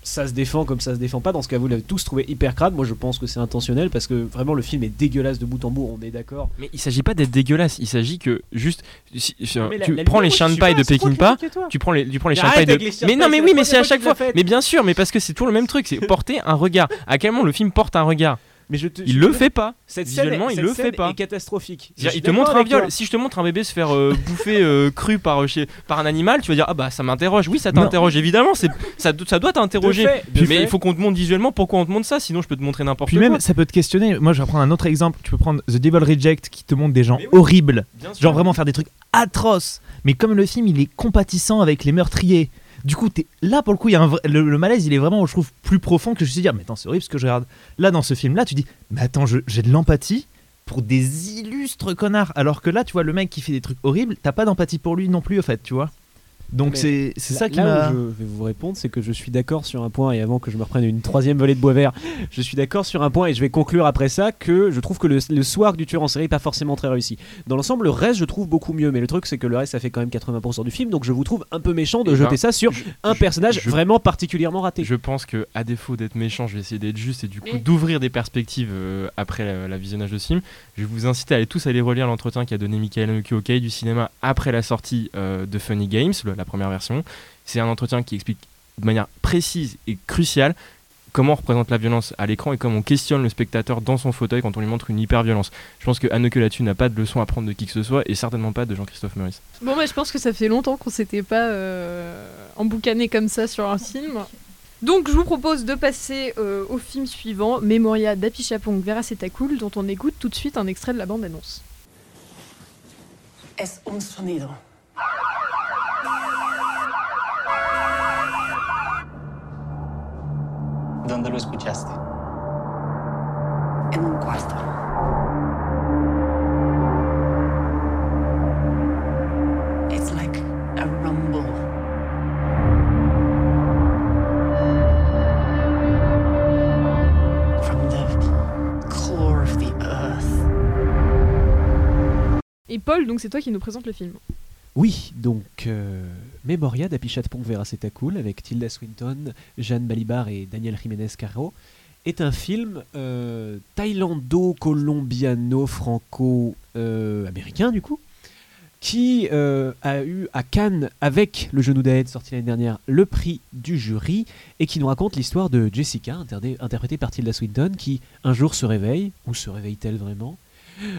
L: Ça se défend comme ça se défend pas. Dans ce cas, vous l'avez tous trouvé hyper crade. Moi, je pense que c'est intentionnel parce que vraiment le film est dégueulasse de bout en bout. On est d'accord.
F: Mais il s'agit pas d'être dégueulasse, il s'agit que juste. si- si-
L: mais la-
F: tu
L: la
F: prends les chiens de paille de
L: toi.
F: tu prends les, tu prends les chiens de paille de. Mais non, mais oui, mais c'est à chaque
L: fois
F: Mais bien sûr, mais parce que c'est toujours le même truc, c'est *laughs* porter un regard. À quel moment le film porte un regard?
L: Mais je te-
F: Il
L: je
F: le
L: te-
F: fait pas.
L: Cette scène,
F: Visuellement, il
L: cette
F: le
L: scène
F: fait pas.
L: est catastrophique.
F: Il te montre un
L: avec
F: viol.
L: toi.
F: Si je te montre un bébé se faire euh, *laughs* bouffer euh, cru par, chez- par un animal, tu vas dire ah bah ça m'interroge. Oui, ça t'interroge évidemment. C'est ça, ça doit t'interroger. Mais il faut qu'on te montre visuellement pourquoi on te montre ça. Sinon, je peux te montrer n'importe
C: Puis
F: quoi.
C: même, ça peut te questionner. Moi, je vais prendre un autre exemple. Tu peux prendre The Devil Reject qui te montre des gens
F: oui.
C: horribles. Genre vraiment faire des trucs atroces. Mais comme le film, il est compatissant avec les meurtriers. Du coup, là pour le coup, il y a un le, le malaise, il est vraiment, je trouve, plus profond que je suis dire, mais attends, c'est horrible ce que je regarde. Là, dans ce film-là, tu dis, mais attends, j'ai de l'empathie pour des illustres connards. Alors que là, tu vois, le mec qui fait des trucs horribles, t'as pas d'empathie pour lui non plus, au fait, tu vois. Donc c'est ça qui m'a.
L: je vais vous répondre, c'est que je suis d'accord sur un point, et avant que je me reprenne une troisième volée de bois vert, je suis d'accord sur un point, et je vais conclure après ça, que je trouve que le, le soir du tueur en série n'est pas forcément très réussi. Dans l'ensemble, le reste, je trouve beaucoup mieux, mais le truc, c'est que le reste, ça fait quand même 80% du film, donc je vous trouve un peu méchant de
F: Eh
L: jeter
F: ben,
L: ça sur
F: je-
L: un personnage
F: je-
L: vraiment particulièrement raté.
F: Je pense que à défaut d'être méchant, je vais essayer d'être juste et du coup d'ouvrir des perspectives euh, après la, la visionnage de ce film. Je vais vous inciter à aller tous aller relire l'entretien qu'a donné Michael Cahier du cinéma après la sortie euh, de Funny Games, le- la première version. C'est un entretien qui explique de manière précise et cruciale comment on représente la violence à l'écran et comment on questionne le spectateur dans son fauteuil quand on lui montre une hyper-violence. Je pense que Haneke là-dessus n'a pas de leçon à prendre de qui que ce soit et certainement pas de Jean-Christophe Meurice.
B: Bon, bah, je pense que ça fait longtemps qu'on s'était pas euh, emboucané comme ça sur un film. Donc, je vous propose de passer euh, au film suivant, Memoria d'Apichapong Vera Cool, dont on écoute tout de suite un extrait de la bande-annonce.
I: Es un sonido.
H: ¿Dónde lo escuchaste?
I: En un cuarto. It's like a rumble. From the core of the earth.
B: Et Paul, donc c'est toi qui nous présente le film.
L: Oui, donc euh, Memoria d'Apichat Ponk Cool avec Tilda Swinton, Jeanne Balibar et Daniel Jiménez Carro est un film euh, thaïlando-colombiano-franco-américain du coup, qui euh, a eu à Cannes avec Le Genou d'Aide sorti l'année dernière le prix du jury et qui nous raconte l'histoire de Jessica, interprétée par Tilda Swinton, qui un jour se réveille, ou se réveille-t-elle vraiment,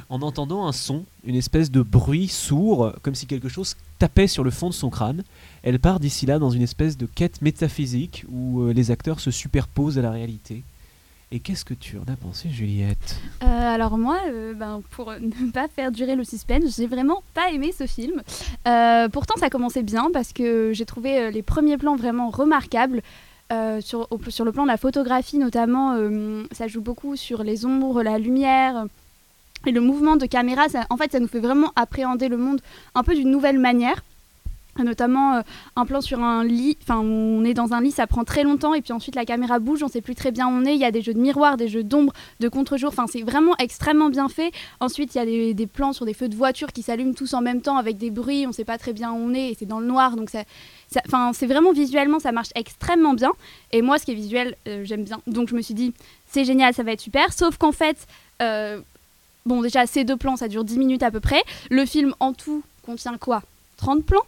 L: en entendant un son, une espèce de bruit sourd, comme si quelque chose tapait sur le fond de son crâne. Elle part d'ici là dans une espèce de quête métaphysique où euh, les acteurs se superposent à la réalité. Et qu'est-ce que tu en as pensé, Juliette?
D: Euh, alors moi, euh, ben, pour *laughs* ne pas faire durer le suspense, j'ai vraiment pas aimé ce film. Pourtant, ça commençait bien parce que j'ai trouvé les premiers plans vraiment remarquables. Sur, sur le plan de la photographie notamment, ça joue beaucoup sur les ombres, la lumière et le mouvement de caméra. Ça- en fait, ça nous fait vraiment appréhender le monde un peu d'une nouvelle manière. Notamment euh, un plan sur un lit, enfin on est dans un lit, ça prend très longtemps et puis ensuite la caméra bouge, on sait plus très bien où on est, il y a des jeux de miroir, des jeux d'ombre, de contre-jour, enfin c'est vraiment extrêmement bien fait. Ensuite il y a des, plans sur des feux de voiture qui s'allument tous en même temps avec des bruits, on sait pas très bien où on est et c'est dans le noir donc ça- enfin c'est vraiment visuellement ça marche extrêmement bien et moi ce qui est visuel euh, j'aime bien donc je me suis dit c'est génial, ça va être super, sauf qu'en fait euh, bon déjà ces deux plans ça dure 10 minutes à peu près, le film en tout contient quoi? 30 plans?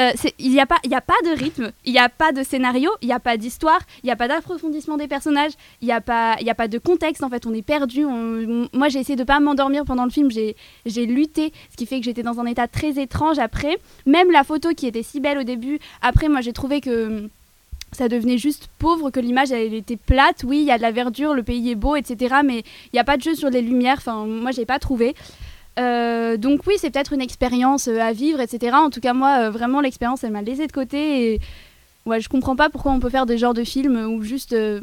D: Euh, il n'y a, pas- il a pas de rythme, il n'y a pas de scénario, il n'y a pas d'histoire, il n'y a pas d'approfondissement des personnages, il n'y a, pas- il a pas de contexte en fait, on est perdu. moi j'ai essayé de pas m'endormir pendant le film, j'ai lutté, ce qui fait que j'étais dans un état très étrange après. Même la photo qui était si belle au début, après moi j'ai trouvé que ça devenait juste pauvre, que l'image elle était plate. Oui, il y a de la verdure, le pays est beau, etc. Mais il n'y a pas de jeu sur les lumières, enfin moi j'ai pas trouvé. Euh, donc oui, c'est peut-être une expérience euh, à vivre, etc. En tout cas, moi, euh, vraiment, l'expérience, elle m'a laissé de côté. Et ouais, je comprends pas pourquoi on peut faire des genres de films où juste euh,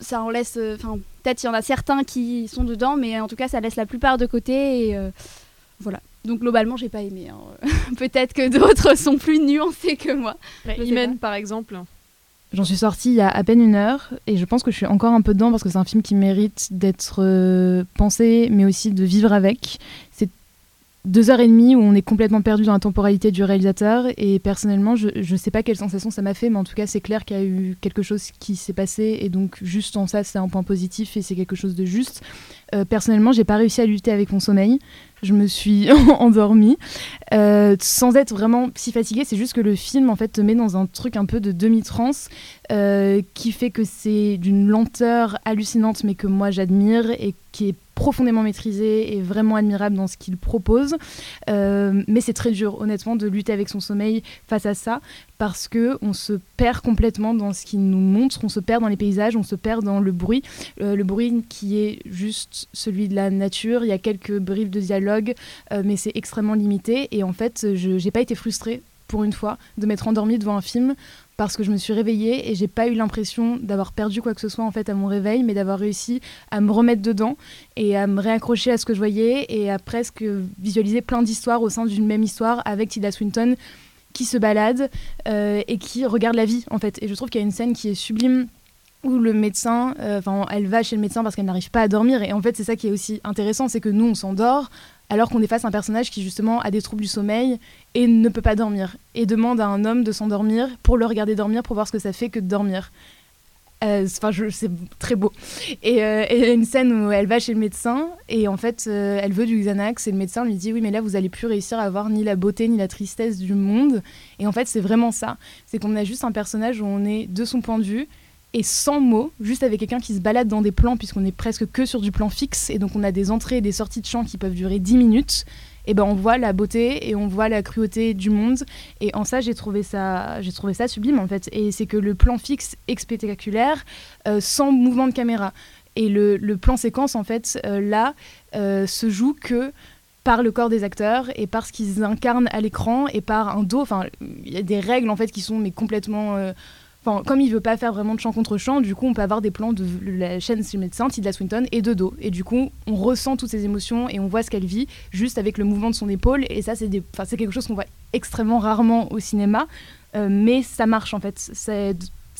D: ça en laisse. euh, Enfin, peut-être il y en a certains qui sont dedans, mais en tout cas, ça laisse la plupart de côté. Et voilà. Donc globalement, j'ai pas aimé. hein. *laughs* peut-être que d'autres *laughs* sont plus nuancés que moi.
B: Imen,
D: pas.
B: par exemple.
M: J'en suis sortie il y a à peine une heure et je pense que je suis encore un peu dedans parce que c'est un film qui mérite d'être euh, pensé mais aussi de vivre avec. C'est deux heures et demie où on est complètement perdu dans la temporalité du réalisateur et personnellement je ne sais pas quelle sensation ça m'a fait mais en tout cas c'est clair qu'il y a eu quelque chose qui s'est passé et donc juste en ça c'est un point positif et c'est quelque chose de juste. Euh, personnellement j'ai pas réussi à lutter avec mon sommeil. Je me suis *laughs* endormie euh, sans être vraiment si fatiguée. C'est juste que le film en fait te met dans un truc un peu de demi-trance euh, qui fait que c'est d'une lenteur hallucinante mais que moi j'admire et qui est profondément maîtrisé et vraiment admirable dans ce qu'il propose. Euh, mais c'est très dur, honnêtement, de lutter avec son sommeil face à ça, parce que on se perd complètement dans ce qu'il nous montre, on se perd dans les paysages, on se perd dans le bruit, Euh, le bruit qui est juste celui de la nature. Il y a quelques briefs de dialogue, euh, mais c'est extrêmement limité. Et en fait, je n'ai pas été frustrée pour une fois de m'être endormie devant un film parce que je me suis réveillée et j'ai pas eu l'impression d'avoir perdu quoi que ce soit en fait à mon réveil, mais d'avoir réussi à me remettre dedans et à me réaccrocher à ce que je voyais et à presque visualiser plein d'histoires au sein d'une même histoire avec Tilda Swinton qui se balade euh, et qui regarde la vie en fait. Et je trouve qu'il y a une scène qui est sublime où le médecin, euh, enfin, elle va chez le médecin parce qu'elle n'arrive pas à dormir. Et en fait, c'est ça qui est aussi intéressant, c'est que nous, on s'endort alors qu'on est face à un personnage qui justement a des troubles du sommeil et ne peut pas dormir et demande à un homme de s'endormir pour le regarder dormir pour voir ce que ça fait que de dormir. Euh, Enfin, c'est très beau. Et, et il y a une scène où elle va chez le médecin et en fait, euh, elle veut du Xanax et le médecin lui dit oui, mais là, vous allez plus réussir à avoir ni la beauté ni la tristesse du monde. Et en fait, c'est vraiment ça. C'est qu'on a juste un personnage où on est de son point de vue et sans mots, juste avec quelqu'un qui se balade dans des plans, puisqu'on est presque que sur du plan fixe, et donc on a des entrées et des sorties de champs qui peuvent durer 10 minutes, et ben on voit la beauté et on voit la cruauté du monde, et en ça j'ai trouvé ça, j'ai trouvé ça sublime en fait, et c'est que le plan fixe est spectaculaire, euh, sans mouvement de caméra, et le, le plan séquence en fait, euh, là, euh, se joue que par le corps des acteurs et par ce qu'ils incarnent à l'écran et par un dos. Enfin, il y a des règles en fait qui sont mais complètement. Comme il veut pas faire vraiment de champ contre champ, du coup, on peut avoir des plans de la chaîne du médecin, Tilda Swinton, et de dos. Et du coup, on ressent toutes ses émotions et on voit ce qu'elle vit juste avec le mouvement de son épaule. Et ça, c'est quelque chose qu'on voit extrêmement rarement au cinéma, euh, mais ça marche en fait.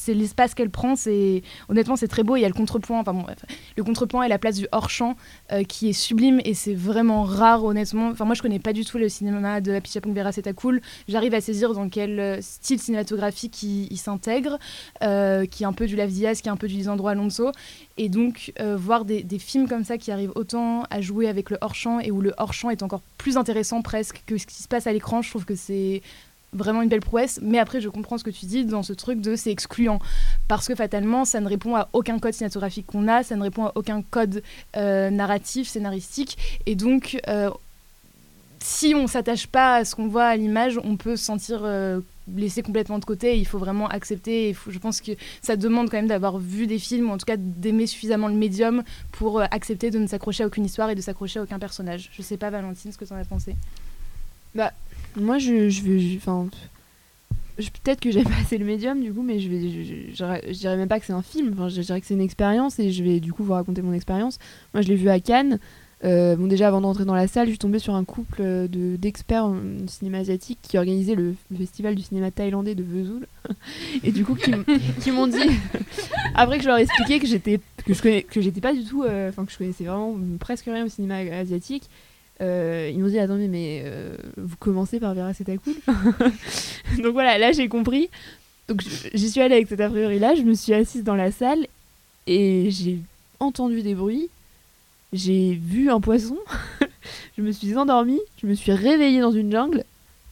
M: C'est l'espace qu'elle prend. C'est honnêtement, c'est très beau. Il y a le contrepoint. Enfin bon, bref. le contrepoint et la place du hors champ euh, qui est sublime et c'est vraiment rare, honnêtement. Enfin moi, je connais pas du tout le cinéma de Happy Chapong Vera, cool. J'arrive à saisir dans quel euh, style cinématographique il, s'intègre, euh, qui est un peu du Lav Diaz, qui est un peu du Lisandro Alonso. Et donc voir des, des films comme ça qui arrivent autant à jouer avec le hors champ et où le hors champ est encore plus intéressant presque que ce qui se passe à l'écran, je trouve que c'est vraiment une belle prouesse. Mais après, je comprends ce que tu dis dans ce truc de c'est excluant. Parce que fatalement, ça ne répond à aucun code cinématographique qu'on a, ça ne répond à aucun code euh, narratif, scénaristique. Et donc, euh, si on s'attache pas à ce qu'on voit à l'image, on peut se sentir euh, laissé complètement de côté. Il faut vraiment accepter. Faut- je pense que ça demande quand même d'avoir vu des films, ou en tout cas d'aimer suffisamment le médium pour euh, accepter de ne s'accrocher à aucune histoire et de s'accrocher à aucun personnage. Je sais pas, Valentine, ce que tu en as pensé?
E: Bah, moi, je, je vais. Enfin. Peut-être que j'aime *laughs* pas assez le médium, du coup, mais je vais. Je, dirais- même pas que c'est un film. Enfin, je dirais que c'est une expérience et je vais du coup vous raconter mon expérience. Moi, je l'ai vu à Cannes. Euh, bon, déjà, avant d'entrer dans la salle, je suis tombée sur un couple euh, de- d'experts en cinéma asiatique qui organisait le, festival du cinéma thaïlandais de Vesoul. *laughs* et du coup, qui, m'ont dit. *laughs* Après que je leur ai expliqué que j'étais que je connais, que j'étais pas du tout. euh, Enfin, que je connaissais vraiment presque rien au cinéma asiatique. Euh, ils m'ont dit attendez mais euh, vous commencez par Vera c'est cool. *laughs* Donc voilà là j'ai compris. Donc j'y suis allée avec cet a priori là je me suis assise dans la salle et j'ai entendu des bruits. J'ai vu un poisson. *laughs* Je me suis endormie. Je me suis réveillée dans une jungle.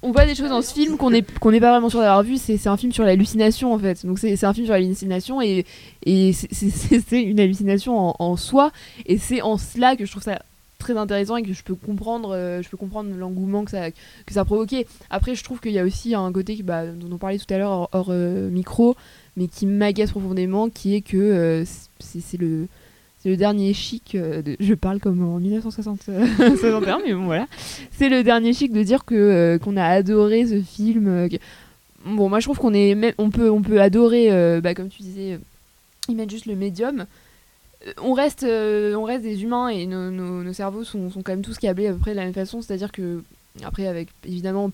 E: On voit des choses dans ce film qu'on n'est qu'on pas vraiment sûr d'avoir vu. C'est un film sur l'hallucination en fait. Donc c'est un film sur l'hallucination et, et c'est- une hallucination en, en soi. Et c'est en cela que je trouve ça très intéressant et que je peux comprendre euh, je peux comprendre l'engouement que ça que ça a provoqué après je trouve qu'il y a aussi un côté qui, bah, dont on parlait tout à l'heure hors, euh, micro mais qui m'agace profondément qui est que euh, c'est le le dernier chic euh, de- je parle comme en 1961 *laughs* mais bon voilà. C'est le dernier chic de dire que qu'on a adoré ce film que- bon moi je trouve qu'on est on peut on peut adorer bah, comme tu disais ils mettent juste le médium on reste, euh, on reste des humains et nos, nos- cerveaux sont, sont quand même tous câblés à peu près de la même façon. C'est-à-dire que, après, avec évidemment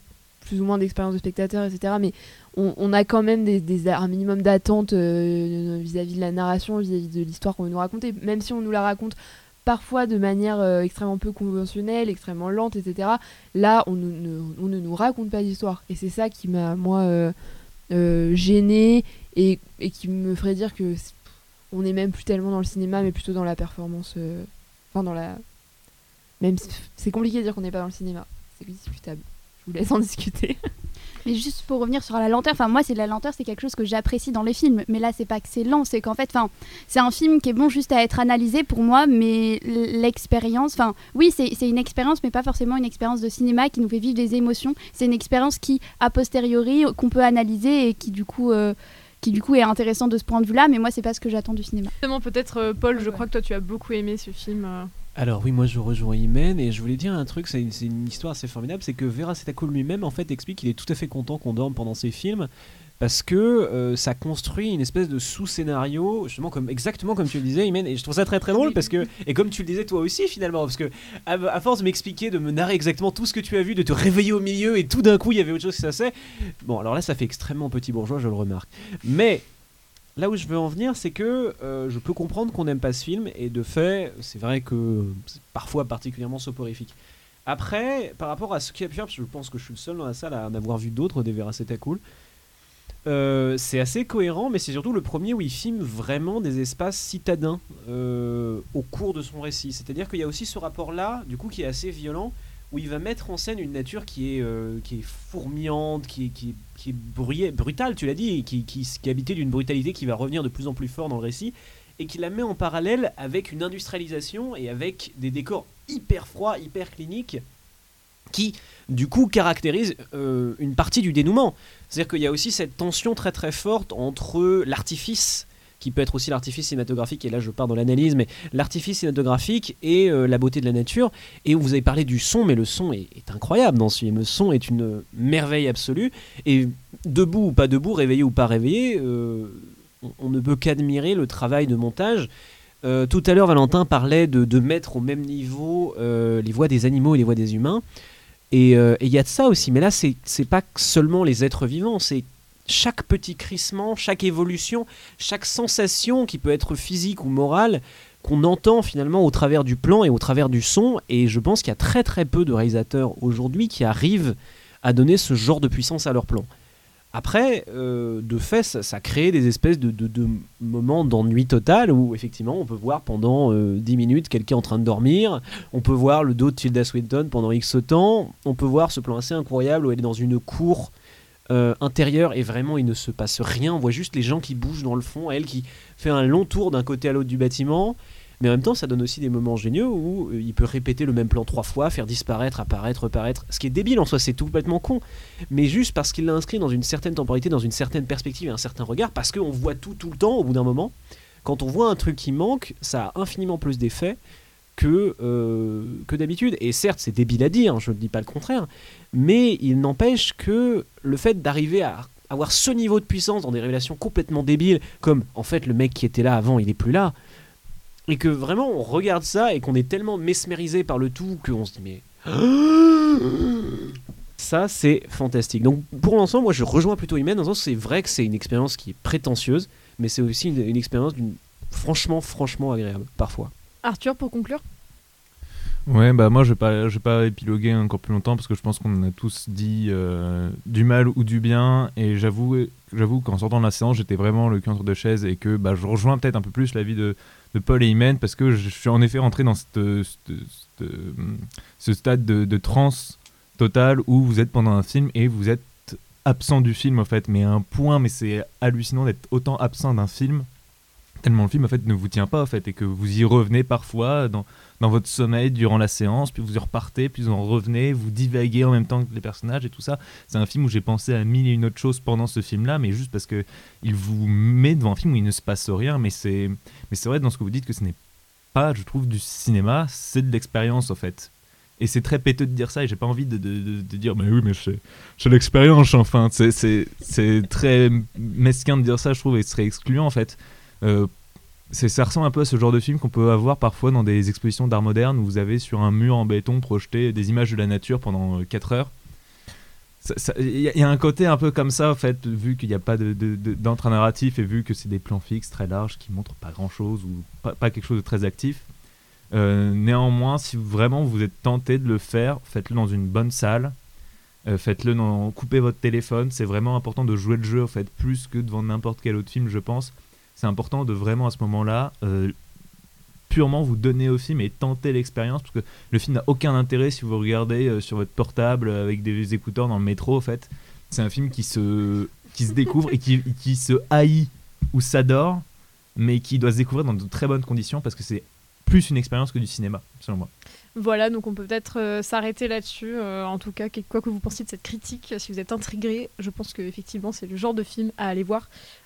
E: plus ou moins d'expérience de spectateur, etc., mais on, a quand même des, un minimum d'attente euh, vis-à-vis de la narration, vis-à-vis de l'histoire qu'on veut nous raconter, même si on nous la raconte parfois de manière euh, extrêmement peu conventionnelle, extrêmement lente, etc. Là, on, ne- on ne nous raconte pas d'histoire. Et c'est ça qui m'a, moi, gênée et, et qui me ferait dire que on n'est même plus tellement dans le cinéma, mais plutôt dans la performance. euh, Enfin, dans la. Même c'est compliqué de dire qu'on n'est pas dans le cinéma. C'est discutable. Je vous laisse en *laughs* discuter.
D: Mais juste pour revenir sur la lenteur, enfin moi c'est la lenteur, c'est quelque chose que j'apprécie dans les films. Mais là c'est pas que c'est lent, c'est qu'en fait, enfin c'est un film qui est bon juste à être analysé pour moi, mais l'expérience, enfin oui c'est c'est une expérience, mais pas forcément une expérience de cinéma qui nous fait vivre des émotions. C'est une expérience qui a posteriori qu'on peut analyser et qui du coup euh, qui du coup est intéressante de ce point de vue-là. Mais moi c'est pas ce que j'attends du cinéma.
B: Justement, peut-être, euh, Paul, je crois que toi, tu as beaucoup aimé ce film. euh.
L: Alors oui, moi je rejoins Imen et je voulais dire un truc, c'est une, c'est une histoire assez formidable, c'est que Vera Setako lui-même en fait explique qu'il est tout à fait content qu'on dorme pendant ses films parce que euh, ça construit une espèce de sous-scénario, justement comme exactement comme tu le disais Imen et je trouve ça très très drôle parce que et comme tu le disais toi aussi finalement parce que à, force de m'expliquer, de me narrer exactement tout ce que tu as vu, de te réveiller au milieu et tout d'un coup il y avait autre chose qui c'est bon alors là ça fait extrêmement petit bourgeois je le remarque mais Là où je veux en venir, c'est que euh, je peux comprendre qu'on n'aime pas ce film, et de fait, c'est vrai que c'est parfois particulièrement soporifique. Après, par rapport à ce qui a pu faire, parce que je pense que je suis le seul dans la salle à en avoir vu d'autres des Vera Zeta Cool, euh, c'est assez cohérent, mais c'est surtout le premier où il filme vraiment des espaces citadins euh, au cours de son récit. C'est-à-dire qu'il y a aussi ce rapport-là, du coup, qui est assez violent, où il va mettre en scène une nature qui est, euh, qui est fourmillante, qui qui est, bruyée- brutale, tu l'as dit, qui, qui est habitée d'une brutalité qui va revenir de plus en plus fort dans le récit, et qui la met en parallèle avec une industrialisation et avec des décors hyper froids, hyper cliniques, qui du coup caractérisent euh, une partie du dénouement. C'est-à-dire qu'il y a aussi cette tension très très forte entre l'artifice qui peut être aussi l'artifice cinématographique, et là je pars dans l'analyse, mais l'artifice cinématographique et euh, la beauté de la nature, et vous avez parlé du son, mais le son est, incroyable dans ce film, le son est une merveille absolue, et debout ou pas debout, réveillé ou pas réveillé, euh, on, ne peut qu'admirer le travail de montage. Tout à l'heure, Valentin parlait de, mettre au même niveau les voix des animaux et les voix des humains. Et euh, il y a de ça aussi, mais là, c'est pas seulement les êtres vivants, c'est chaque petit crissement, chaque évolution, chaque sensation qui peut être physique ou morale, qu'on entend finalement au travers du plan et au travers du son. Et je pense qu'il y a très très peu de réalisateurs aujourd'hui qui arrivent à donner ce genre de puissance à leur plan. Après, euh, de fait, ça, crée des espèces de, moments d'ennui total où effectivement on peut voir pendant euh, 10 minutes quelqu'un en train de dormir, on peut voir le dos de Tilda Swinton pendant X temps, on peut voir ce plan assez incroyable où elle est dans une cour euh, intérieure et vraiment il ne se passe rien, on voit juste les gens qui bougent dans le fond, elle qui fait un long tour d'un côté à l'autre du bâtiment. Mais en même temps, ça donne aussi des moments géniaux où euh, il peut répéter le même plan trois fois, faire disparaître, apparaître, reparaître. Ce qui est débile en soi, c'est tout complètement con. Mais juste parce qu'il l'a inscrit dans une certaine temporalité, dans une certaine perspective et un certain regard, parce qu'on voit tout tout le temps au bout d'un moment. Quand on voit un truc qui manque, ça a infiniment plus d'effet que, euh, que d'habitude. Et certes, c'est débile à dire, je ne dis pas le contraire, mais il n'empêche que le fait d'arriver à avoir ce niveau de puissance dans des révélations complètement débiles, comme en fait le mec qui était là avant, il est plus là, et que vraiment on regarde ça et qu'on est tellement mesmérisé par le tout qu'on se dit mais *gasps* ça c'est fantastique. Donc pour l'ensemble, moi je rejoins plutôt Imen dans le sens où c'est vrai que c'est une expérience qui est prétentieuse, mais c'est aussi une, une expérience d'une franchement franchement agréable parfois.
B: Arthur, pour conclure?
C: Ouais, bah moi je vais pas, je vais pas épiloguer encore plus longtemps parce que je pense qu'on a tous dit euh, du mal ou du bien et j'avoue, j'avoue qu'en sortant de la séance j'étais vraiment le cul entre deux chaises et que bah, je rejoins peut-être un peu plus l'avis de, de Paul Imen parce que je suis en effet rentré dans ce stade de, de transe totale où vous êtes pendant un film et vous êtes absent du film en fait, mais un point, mais c'est hallucinant d'être autant absent d'un film tellement le film en fait ne vous tient pas en fait et que vous y revenez parfois dans, dans votre sommeil durant la séance puis vous y repartez puis vous en revenez vous divaguez en même temps que les personnages et tout ça. C'est un film où j'ai pensé à mille et une autres choses pendant ce film là mais juste parce que il vous met devant un film où il ne se passe rien mais c'est mais c'est vrai dans ce que vous dites que ce n'est pas je trouve du cinéma c'est de l'expérience en fait. Et c'est très péteux de dire ça et j'ai pas envie de, de- dire mais oui mais c'est l'expérience enfin c'est très mesquin de dire ça je trouve et ce serait excluant en fait ça ressemble un peu à ce genre de film qu'on peut avoir parfois dans des expositions d'art moderne où vous avez sur un mur en béton projeté des images de la nature pendant 4 heures. Ça- ça- Il y, a- un côté un peu comme ça en fait, vu qu'il n'y a pas de- de- de- d'entre narratif et vu que c'est des plans fixes très larges qui montrent pas grand chose ou pas, quelque chose de très actif. Euh, néanmoins, si vraiment vous êtes tenté de le faire, faites-le dans une bonne salle. Euh, faites-le dans coupez votre téléphone. C'est vraiment important de jouer le jeu en fait plus que devant n'importe quel autre film, je pense c'est important de vraiment à ce moment-là euh, purement vous donner au film et tenter l'expérience parce que le film n'a aucun intérêt si vous regardez euh, sur votre portable euh, avec des écouteurs dans le métro en fait c'est un film qui se qui se découvre et qui, qui se haït ou s'adore mais qui doit se découvrir dans de très bonnes conditions parce que c'est plus une expérience que du cinéma selon moi
B: Voilà, donc on peut peut-être s'arrêter là-dessus. En tout cas, quoi que vous pensiez de cette critique, si vous êtes intrigué, je pense que effectivement c'est le genre de film à aller voir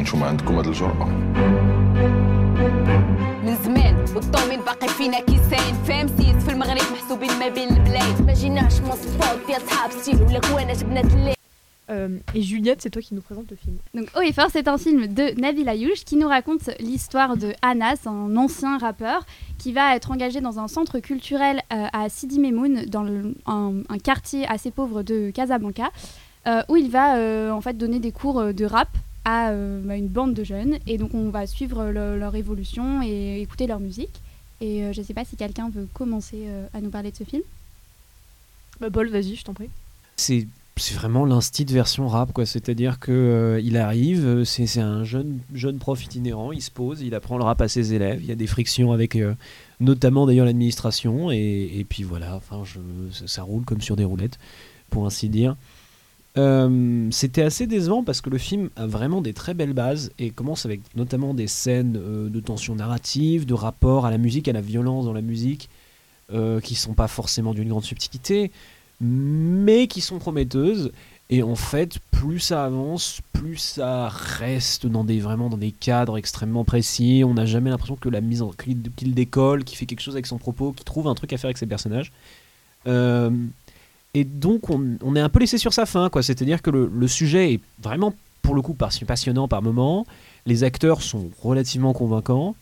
N: نتوما عندكم هاد الجرأة
O: من زمان والطومين باقي فينا كيسان فام سيس في المغرب محسوبين ما بين البلاد ما جيناش مصفوط فيها صحاب ستيل ولا كوانات بنات الليل
B: Euh, et Juliette, c'est toi qui nous présente le film.
D: Donc Haut et fort, c'est un film de Nabil Ayouch qui nous raconte l'histoire de Anas, un ancien rappeur qui va être engagé dans un centre culturel euh, à Sidi Memoun, dans le- un, un quartier assez pauvre de Casablanca, euh, où il va euh, en fait donner des cours euh, de rap à euh, une bande de jeunes. Et donc on va suivre le- leur évolution et écouter leur musique. Et euh, je ne sais pas si quelqu'un veut commencer euh, à nous parler de ce film.
B: Bah, Paul, vas-y, je t'en prie.
L: c'est c'est vraiment l'instit version rap quoi c'est-à-dire que euh, il arrive c'est c'est un jeune jeune prof itinérant il se pose il apprend le rap à ses élèves il y a des frictions avec euh, notamment d'ailleurs l'administration et, et puis voilà enfin je, ça, ça roule comme sur des roulettes pour ainsi dire Euh, c'était assez décevant parce que le film a vraiment des très belles bases et commence avec notamment des scènes euh, de tension narrative, de rapport à la musique, à la violence dans la musique, euh, qui sont pas forcément d'une grande subtilité, mais qui sont prometteuses. Et en fait, plus ça avance, plus ça reste dans des vraiment dans des cadres extrêmement précis. On n'a jamais l'impression que la mise en qu'il décolle, qu'il fait quelque chose avec son propos, qu'il trouve un truc à faire avec ses personnages. Euh, et donc on, est un peu laissé sur sa fin, quoi. C'est-à-dire que le, sujet est vraiment pour le coup passionnant par moment. Les acteurs sont relativement convaincants,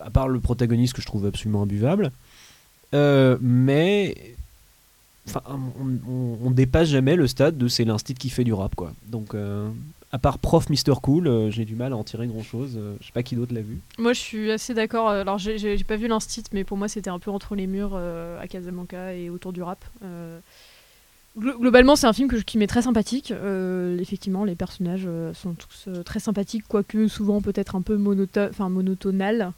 L: à part le protagoniste que je trouve absolument imbuvable. Euh, mais on dépasse jamais le stade de c'est l'instit qui fait du rap quoi. Donc euh, à part prof Mister Cool, euh, j'ai du mal à en tirer grand chose. je sais pas qui d'autre l'a vu.
B: Moi, je suis assez d'accord. euh, Alors, j'ai- pas vu l'instit, mais pour moi, c'était un peu entre les murs euh, à Casablanca et autour du rap. Euh, glo- Globalement, c'est un film qui m'est très sympathique. Euh, effectivement, les personnages euh, sont tous euh, très sympathiques, quoique souvent peut-être un peu monotonal.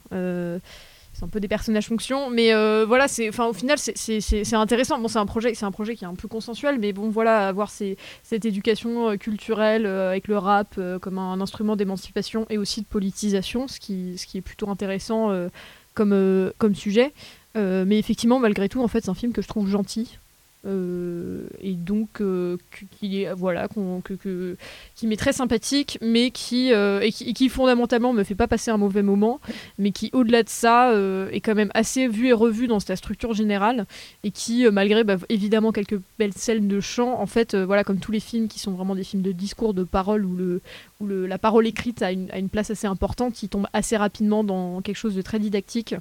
B: Un peu des personnages fonction, mais euh, voilà, c'est, enfin, au final, c'est- intéressant. Bon, c'est un projet, c'est un projet qui est un peu consensuel, mais bon, voilà, avoir cette éducation euh, culturelle euh, avec le rap comme un, instrument d'émancipation et aussi de politisation, ce qui, ce qui est plutôt intéressant comme, comme sujet. Mais effectivement, malgré tout, en fait, c'est un film que je trouve gentil. Euh, et donc euh, qui est voilà qu'on- que, qui m'est très sympathique mais qui, euh, qui et qui fondamentalement me fait pas passer un mauvais moment mais qui au-delà de ça est quand même assez vu et revu dans sa structure générale et qui malgré bah, évidemment quelques belles scènes de chant en fait voilà comme tous les films qui sont vraiment des films de discours de parole où le où le- la parole écrite a une place assez importante qui tombe assez rapidement dans quelque chose de très didactique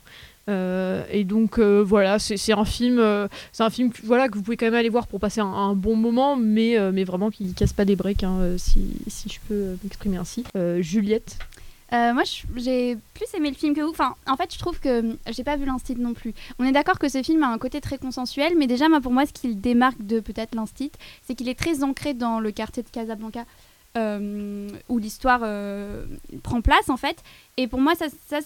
B: euh, et donc euh, voilà, c'est un film, euh, c'est un film voilà que vous pouvez quand même aller voir pour passer un, bon moment, mais mais, vraiment qui casse pas des briques, hein, si, si je peux m'exprimer ainsi. Juliette
D: moi, j'ai plus aimé le film que vous. Enfin, en fait, je trouve que j'ai pas vu l'instit non plus. On est d'accord que ce film a un côté très consensuel, mais déjà, pour moi, ce qui le démarque de peut-être l'instit, c'est qu'il est très ancré dans le quartier de Casablanca, où l'histoire prend place, en fait. Et pour moi, ça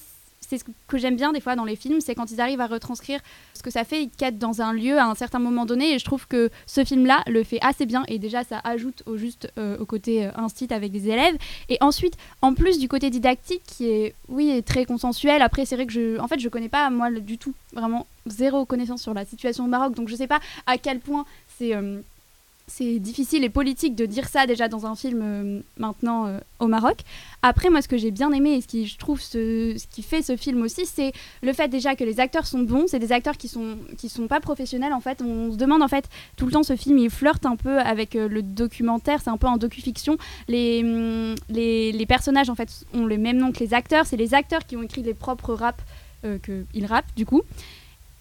D: c'est ce que j'aime bien des fois dans les films, c'est quand ils arrivent à retranscrire ce que ça fait, ils quêtent dans un lieu à un certain moment donné, et je trouve que ce film-là le fait assez bien, et déjà ça ajoute au juste euh, au côté euh, instit avec des élèves, et ensuite, en plus du côté didactique qui est, oui, est très consensuel, après c'est vrai que je, en fait je connais pas moi du tout, vraiment zéro connaissance sur la situation au Maroc, donc je sais pas à quel point c'est... euh, c'est difficile et politique de dire ça déjà dans un film euh, maintenant euh, au Maroc. Après, moi, ce que j'ai bien aimé et ce qui, je trouve, ce, qui fait ce film aussi, c'est le fait déjà que les acteurs sont bons. C'est des acteurs qui sont qui sont pas professionnels en fait. On se demande en fait tout le temps ce film, il flirte un peu avec euh, le documentaire. C'est un peu un docu-fiction. Les, hum, les les personnages en fait ont le même nom que les acteurs. C'est les acteurs qui ont écrit les propres raps qu'ils rappent du coup.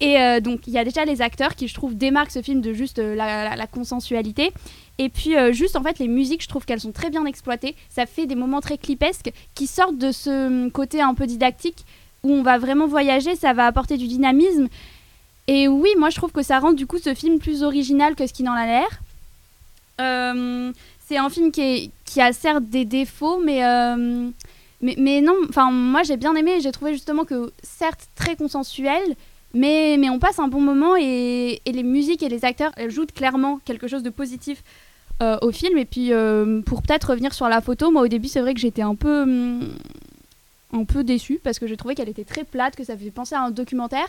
D: Et euh, donc, il y a déjà les acteurs qui, je trouve, démarquent ce film de juste euh, la, consensualité. Et puis, euh, juste, en fait, les musiques, je trouve qu'elles sont très bien exploitées. Ça fait des moments très clipesques qui sortent de ce hum, côté un peu didactique où on va vraiment voyager, ça va apporter du dynamisme. Et oui, moi, je trouve que ça rend du coup ce film plus original que ce qu'il en a l'air. C'est un film qui, qui a certes des défauts, mais, mais, mais non, enfin, moi, j'ai bien aimé. J'ai trouvé justement que, certes, très consensuel, mais, mais on passe un bon moment et, et les musiques et les acteurs ajoutent clairement quelque chose de positif euh, au film. Et puis, euh, pour peut-être revenir sur la photo, moi au début, c'est vrai que j'étais un peu, hum, un peu déçue parce que j'ai trouvé qu'elle était très plate, que ça faisait penser à un documentaire.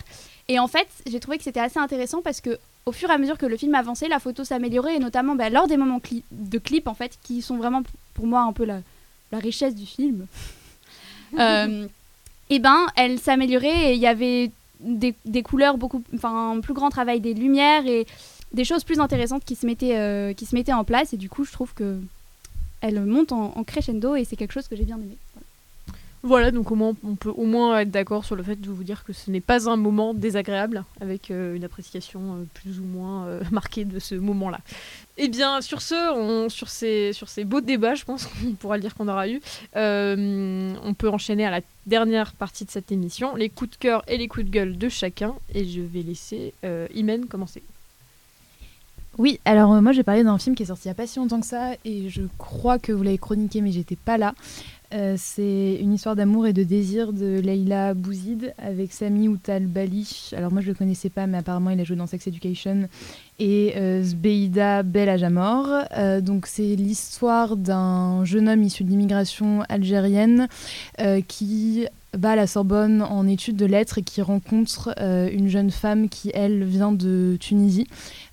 D: Et en fait, j'ai trouvé que c'était assez intéressant parce que au fur et à mesure que le film avançait, la photo s'améliorait et notamment bah, lors des moments cli- de clips en fait, qui sont vraiment pour moi un peu la, la richesse du film. *laughs* Euh, *laughs* et ben, elle s'améliorait et il y avait des, couleurs beaucoup, enfin un plus grand travail des lumières et des choses plus intéressantes qui se mettaient, euh, qui se mettaient en place et du coup je trouve que elle monte en crescendo et c'est quelque chose que j'ai bien aimé. Voilà.
B: Donc au moins, on peut au moins être d'accord sur le fait de vous dire que ce n'est pas un moment désagréable, avec euh, une appréciation euh, plus ou moins euh, *laughs* marquée de ce moment-là. Eh bien, sur ce, sur, ces, sur ces beaux débats, je pense qu'on pourra le dire qu'on aura eu, on peut enchaîner à la dernière partie de cette émission, les coups de cœur et les coups de gueule de chacun, et je vais laisser Imen commencer.
M: Oui, alors moi j'ai parlé d'un film qui est sorti il n'y a pas si longtemps que ça et je crois que vous l'avez chroniqué mais j'étais pas là. Euh, c'est une histoire d'amour et de désir de Leila Bouzid avec Sami Outal Bali. Alors moi je le connaissais pas mais apparemment il a joué dans Sex Education et euh, Zbeida Belhajamor. Euh, donc c'est l'histoire d'un jeune homme issu de l'immigration algérienne euh, qui va à la Sorbonne en études de lettres et qui rencontre euh, une jeune femme qui, elle, vient de Tunisie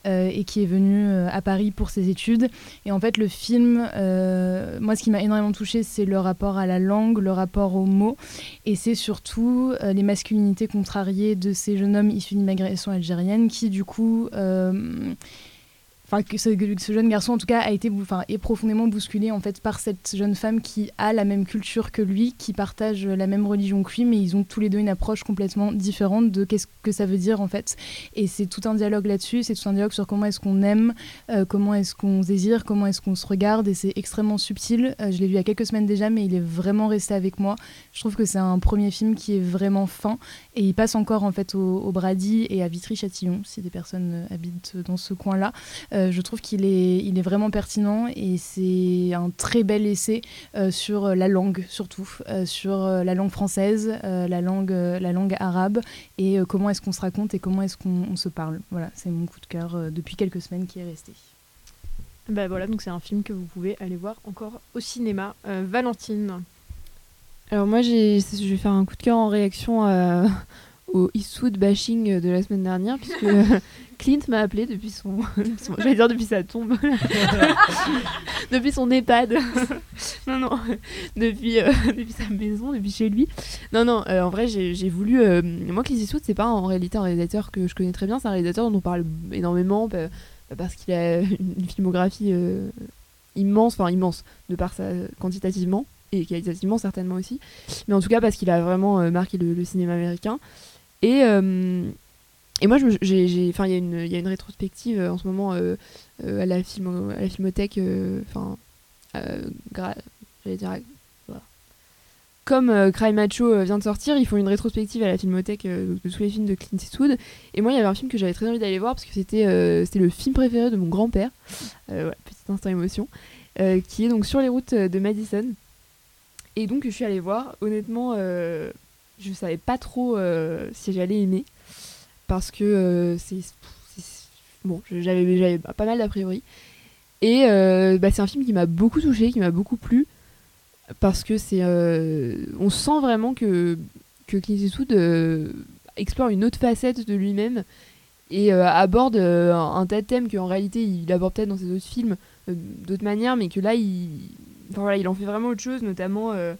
M: euh, et qui est venue euh, à Paris pour ses études. Et en fait, le film, moi, ce qui m'a énormément touché, c'est le rapport à la langue, le rapport aux mots, et c'est surtout les masculinités contrariées de ces jeunes hommes issus d'immigration algérienne qui, du coup, que ce, jeune garçon en tout cas a été enfin est profondément bousculé en fait par cette jeune femme qui a la même culture que lui qui partage la même religion que lui mais ils ont tous les deux une approche complètement différente de qu'est-ce que ça veut dire en fait. Et c'est tout un dialogue là-dessus c'est tout un dialogue sur comment est-ce qu'on aime euh, comment est-ce qu'on désire comment est-ce qu'on se regarde et c'est extrêmement subtil. Euh, je l'ai vu il y a quelques semaines déjà mais il est vraiment resté avec moi. Je trouve que c'est un premier film qui est vraiment fin et il passe encore en fait au, Brady et à Vitry-Châtillon si des personnes euh, habitent dans ce coin-là. Euh, je trouve qu'il est, il est vraiment pertinent et c'est un très bel essai euh, sur la langue surtout, sur la langue française, la, langue, la langue arabe et comment est-ce qu'on se raconte et comment est-ce qu'on on se parle. Voilà, c'est mon coup de cœur depuis quelques semaines qui est resté.
B: Bah voilà, donc c'est un film que vous pouvez aller voir encore au cinéma. Valentine.
E: Alors moi, j'ai, je vais faire un coup de cœur en réaction à- *laughs* au Eastwood bashing de la semaine dernière, puisque *laughs* Clint m'a appelé depuis son, son- *laughs* j'allais dire depuis sa tombe, depuis son EHPAD, non non, depuis, euh, depuis sa maison, depuis chez lui. Non non, euh, en vrai j'ai, voulu, euh, moi Clint Eastwood c'est pas en réalité un réalisateur que je connais très bien, c'est un réalisateur dont on parle énormément bah, bah, parce qu'il a une filmographie euh, immense, enfin immense de par sa quantitativement et qualitativement certainement aussi, mais en tout cas parce qu'il a vraiment euh, marqué le, cinéma américain. Et, euh, et moi, il y, y a une rétrospective euh, en ce moment à, la filmo- à la filmothèque, enfin, j'allais dire, comme euh, Cry Macho vient de sortir, ils font une rétrospective à la filmothèque de tous les films de Clint Eastwood. Et moi, il y avait un film que j'avais très envie d'aller voir parce que c'était le film préféré de mon grand-père. Voilà, petit instant émotion. qui est donc sur les routes de Madison. Et donc, je suis allée voir. Honnêtement, euh, je savais pas trop euh, si j'allais aimer. Parce que euh, c'est. Bon, j'avais pas mal d'a priori. Et euh, bah, c'est un film qui m'a beaucoup touché, qui m'a beaucoup plu. Parce que c'est. on sent vraiment que, que Clint Eastwood explore une autre facette de lui-même et aborde un, tas de thèmes qu'en réalité il aborde peut-être dans ses autres films d'autres manières, mais que là il, enfin, voilà, il en fait vraiment autre chose, notamment euh,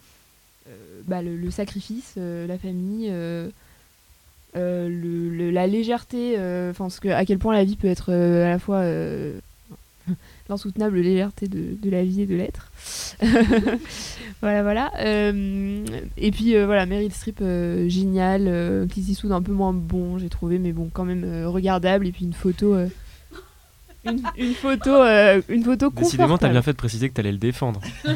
E: euh, bah, le, sacrifice, euh, la famille, le- la légèreté, enfin que à quel point la vie peut être à la fois *laughs* l'insoutenable légèreté de, de la vie et de l'être. *laughs* voilà, voilà. Et puis voilà, Meryl Streep, génial. Clint Eastwood un peu moins bon, j'ai trouvé, mais bon, quand même regardable. Et puis une photo. Une, une photo, euh, une photo
F: Décidément, t'as bien fait de préciser que t'allais le défendre. *laughs*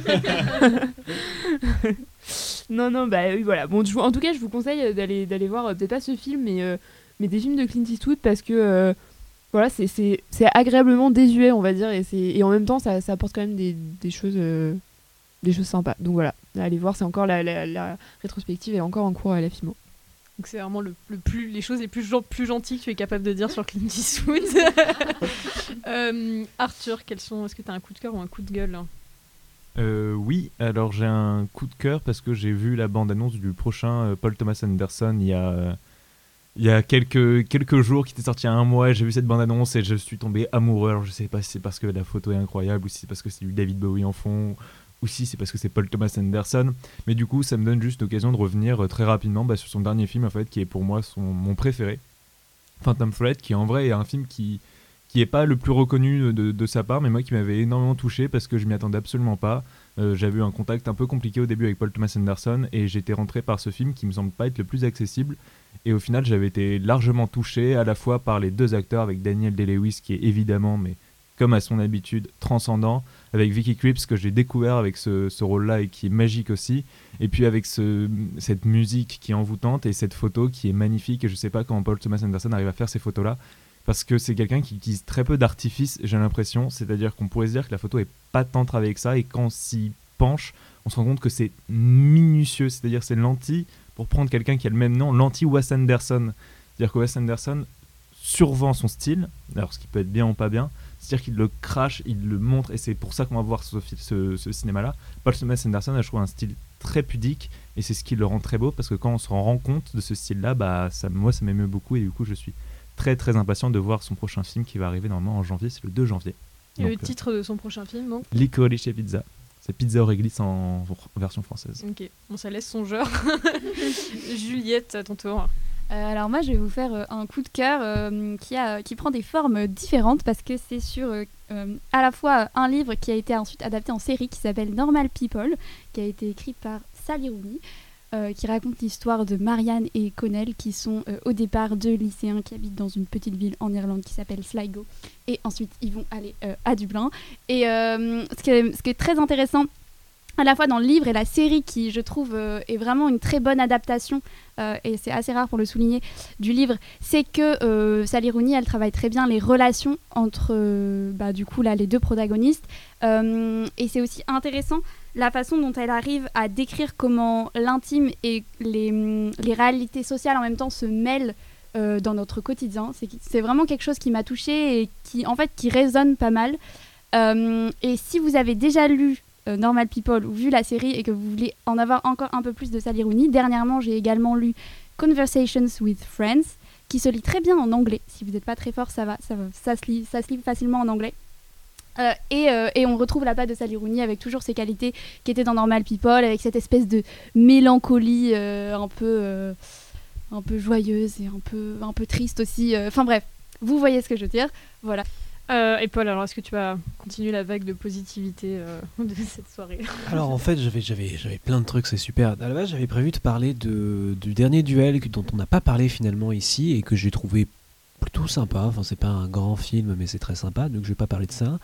E: non, non, bah oui, voilà. Bon, en tout cas, je vous conseille d'aller d'aller voir, euh, peut-être pas ce film, mais, euh, mais des films de Clint Eastwood parce que euh, voilà, c'est- c'est c'est agréablement désuet, on va dire, et, c'est- et en même temps, ça, ça apporte quand même des, des choses. des choses sympas. Donc voilà, allez voir, c'est encore la, la- la rétrospective est encore en cours à la FIMO.
B: Donc c'est vraiment le, le plus, les choses les plus, plus gentilles que tu es capable de dire sur Clint Eastwood. *laughs* Euh, Arthur, quels sont Est-ce que tu as un coup de cœur ou un coup de gueule
C: Euh, oui, alors j'ai un coup de cœur parce que j'ai vu la bande-annonce du prochain euh, Paul Thomas Anderson il y a, il y a quelques, quelques jours, qui était sorti il y a un mois. J'ai vu cette bande-annonce et je suis tombé amoureux. Alors je sais pas si c'est parce que la photo est incroyable ou si c'est parce que c'est du David Bowie en fond ou si c'est parce que c'est Paul Thomas Anderson. Mais du coup, ça me donne juste l'occasion de revenir euh, très rapidement bah, sur son dernier film en fait, qui est pour moi son, mon préféré, Phantom Thread, qui en vrai est un film qui qui est pas le plus reconnu de, de sa part, mais moi qui m'avait énormément touché parce que je m'y attendais absolument pas. Euh, J'avais eu un contact un peu compliqué au début avec Paul Thomas Anderson et j'étais rentré par ce film qui me semble pas être le plus accessible. Et au final, j'avais été largement touché à la fois par les deux acteurs, avec Daniel Day-Lewis qui est évidemment, mais comme à son habitude, transcendant, avec Vicky Krieps que j'ai découvert avec ce, ce rôle-là et qui est magique aussi, et puis avec ce, cette musique qui est envoûtante et cette photo qui est magnifique. Et je sais pas comment Paul Thomas Anderson arrive à faire ces photos-là parce que c'est quelqu'un qui utilise très peu d'artifice, j'ai l'impression. C'est-à-dire qu'on pourrait se dire que la photo est pas tant travaillée que ça, et quand on s'y penche, on se rend compte que c'est minutieux. C'est-à-dire c'est lentille, pour prendre quelqu'un qui a le même nom, lentille Wes Anderson. C'est-à-dire que Wes Anderson survend son style, alors ce qui peut être bien ou pas bien, c'est-à-dire qu'il le crache, il le montre, et c'est pour ça qu'on va voir ce, fi- ce- ce cinéma-là. Paul Thomas Anderson a, je trouve, un style très pudique, et c'est ce qui le rend très beau, parce que quand on se rend compte de ce style-là, bah, ça, moi, ça m'émeut beaucoup, et du coup, je suis très très impatient de voir son prochain film qui va arriver normalement en janvier, c'est le 2 janvier.
B: Et le
C: Donc, euh,
B: titre de son prochain film, donc
C: Licorice et Pizza. C'est Pizza au réglisse en en version française.
B: Ok, bon, ça laisse songeur. *laughs* Juliette, à ton tour.
D: Euh, alors moi, je vais vous faire euh, un coup de cœur euh, qui, prend des formes différentes parce que c'est sur à la fois un livre qui a été ensuite adapté en série qui s'appelle Normal People, qui a été écrit par Sally Rooney, qui raconte l'histoire de Marianne et Connell qui sont au départ deux lycéens qui habitent dans une petite ville en Irlande qui s'appelle Sligo. Et ensuite, ils vont aller à Dublin. Et ce qui est très intéressant à la fois dans le livre et la série qui, je trouve, euh, est vraiment une très bonne adaptation, euh, et c'est assez rare pour le souligner, du livre, c'est que euh, Sally Rooney, elle travaille très bien les relations entre, euh, bah, du coup, là, les deux protagonistes. Et c'est aussi intéressant la façon dont elle arrive à décrire comment l'intime et les, hum, les réalités sociales en même temps se mêlent dans notre quotidien. C'est vraiment quelque chose qui m'a touchée et qui, en fait, qui résonne pas mal. Et si vous avez déjà lu Normal People ou vu la série et que vous voulez en avoir encore un peu plus de Sally Rooney, dernièrement j'ai également lu Conversations with Friends, qui se lit très bien en anglais. Si vous n'êtes pas très fort, ça va, ça, se lit, facilement en anglais. Euh, et, euh, et on retrouve la patte de Sally Rooney avec toujours ses qualités qui étaient dans Normal People, avec cette espèce de mélancolie euh, un, peu, euh, un peu joyeuse et un peu, un peu triste aussi. euh. Enfin bref, vous voyez ce que je veux dire. Voilà.
B: Euh, et Paul, alors est-ce que tu vas continuer la vague de positivité euh, *laughs* de cette soirée?
L: Alors en fait, j'avais, j'avais, j'avais plein de trucs, c'est super. À la base, j'avais prévu de parler du dernier duel dont on n'a pas parlé finalement ici et que j'ai trouvé plutôt sympa. Enfin, c'est pas un grand film, mais c'est très sympa, donc je vais pas parler de ça.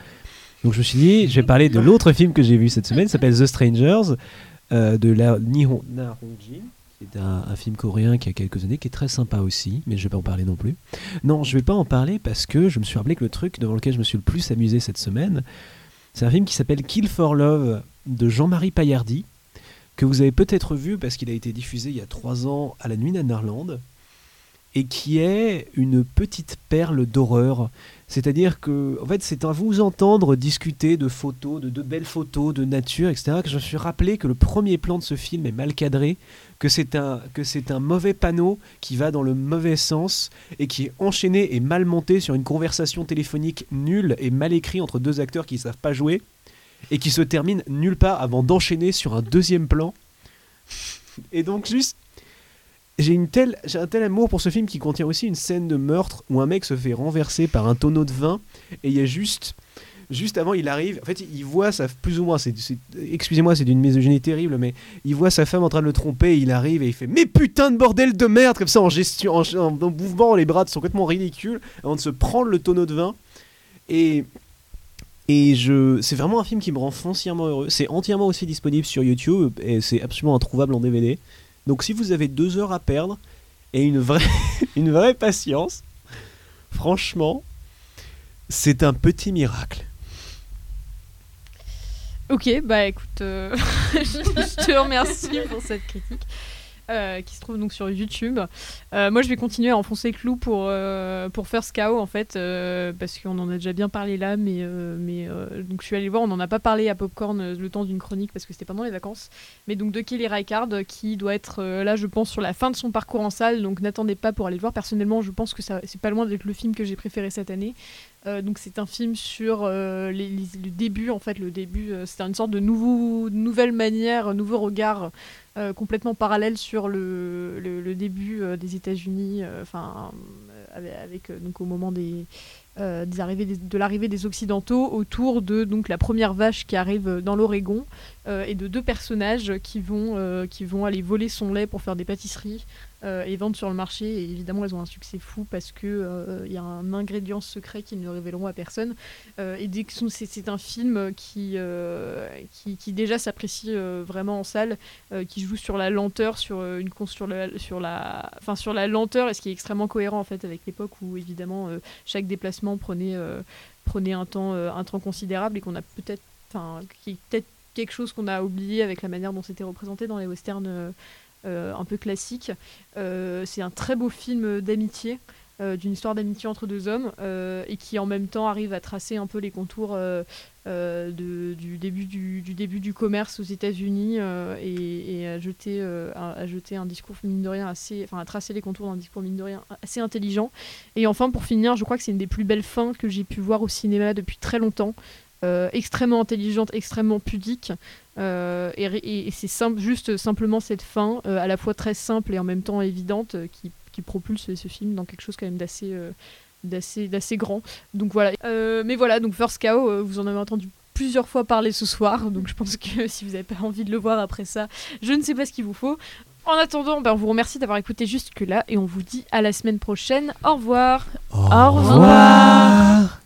L: Donc je me suis dit, je vais parler de l'autre film que j'ai vu cette semaine, s'appelle The Strangers, euh, de la Nihon Na Hong Jin. C'est un, film coréen qui a quelques années, qui est très sympa aussi, mais je vais pas en parler non plus. Non, je vais pas en parler parce que je me suis rappelé que le truc devant lequel je me suis le plus amusé cette semaine, c'est un film qui s'appelle Kill for Love de Jean-Marie Paillardi, que vous avez peut-être vu parce qu'il a été diffusé il y a trois ans à la Nuit Netherland, et qui est une petite perle d'horreur. C'est-à-dire que, en fait, c'est à vous entendre discuter de photos, de, belles photos, de nature, etc., que je me suis rappelé que le premier plan de ce film est mal cadré, que c'est un, que c'est un mauvais panneau qui va dans le mauvais sens et qui est enchaîné et mal monté sur une conversation téléphonique nulle et mal écrite entre deux acteurs qui ne savent pas jouer et qui se termine nulle part avant d'enchaîner sur un deuxième plan. Et donc juste j'ai une telle j'ai un tel amour pour ce film qui contient aussi une scène de meurtre où un mec se fait renverser par un tonneau de vin et il y a juste juste avant il arrive en fait il voit sa plus ou moins excusez-moi c'est d'une misogynie terrible mais il voit sa femme en train de le tromper il arrive et il fait mais putain de bordel de merde comme ça en gestion en, en, en mouvement les bras sont complètement ridicules avant de se prendre le tonneau de vin et et je, c'est vraiment un film qui me rend foncièrement heureux. C'est entièrement aussi disponible sur YouTube et c'est absolument introuvable en DVD. Donc si vous avez deux heures à perdre et une vraie, *laughs* une vraie patience, franchement, c'est un petit miracle.
B: Ok, bah écoute, euh, *laughs* je te remercie pour cette critique. Euh, qui se trouve donc sur YouTube. Euh, moi, je vais continuer à enfoncer le clou pour, euh, First Cow, en fait, parce qu'on en a déjà bien parlé là, mais, mais donc je suis allée voir, on n'en a pas parlé à Popcorn le temps d'une chronique, parce que c'était pendant les vacances, mais donc de Kelly Reichardt, qui doit être là, je pense, sur la fin de son parcours en salle, donc n'attendez pas pour aller le voir. Personnellement, je pense que c'est pas loin d'être le film que j'ai préféré cette année. Euh, donc c'est un film sur euh, le début, en fait, le début, euh, c'était une sorte de nouveau, nouvelle manière, nouveau regard complètement parallèle sur le, début des États-Unis, avec, donc au moment des, de l'arrivée des Occidentaux autour de donc la première vache qui arrive dans l'Oregon et de deux personnages qui vont aller voler son lait pour faire des pâtisseries et vendre sur le marché. Et évidemment, elles ont un succès fou parce euh, il y a un ingrédient secret qu'ils ne révéleront à personne. Euh, et dès c'est un film qui, euh, qui, déjà s'apprécie euh, vraiment en salle, euh, qui joue sur la lenteur, sur euh, une sur la, sur la, enfin sur la lenteur, et ce qui est extrêmement cohérent en fait avec l'époque où évidemment euh, chaque déplacement prenait euh, prenait un temps euh, un temps considérable et qu'on a peut-être, qui est peut-être quelque chose qu'on a oublié avec la manière dont c'était représenté dans les westerns. Euh, un peu classiques. Euh, c'est un très beau film d'amitié. euh, d'une histoire d'amitié entre deux hommes et qui en même temps arrive à tracer un peu les contours du, début du, commerce aux États-Unis et, à, jeter, un discours mine de assez, enfin à tracer les contours d'un discours mine de rien assez intelligent. Et enfin pour finir, je crois que c'est une des plus belles fins que j'ai pu voir au cinéma depuis très longtemps. Euh, extrêmement intelligente, extrêmement pudique. Euh, et et- et c'est simple, juste simplement cette fin, euh, à la fois très simple et en même temps évidente, euh, qui, qui propulse ce film dans quelque chose quand même d'assez euh, d'assez d'assez grand. Donc voilà. Euh, mais voilà, donc First Cow, euh, vous en avez entendu plusieurs fois parler ce soir, *laughs* donc je pense que si vous n'avez pas envie de le voir après ça, je ne sais pas ce qu'il vous faut. En attendant, ben, on vous remercie d'avoir écouté jusque-là et on vous dit à la semaine prochaine. Au revoir.
L: Au revoir.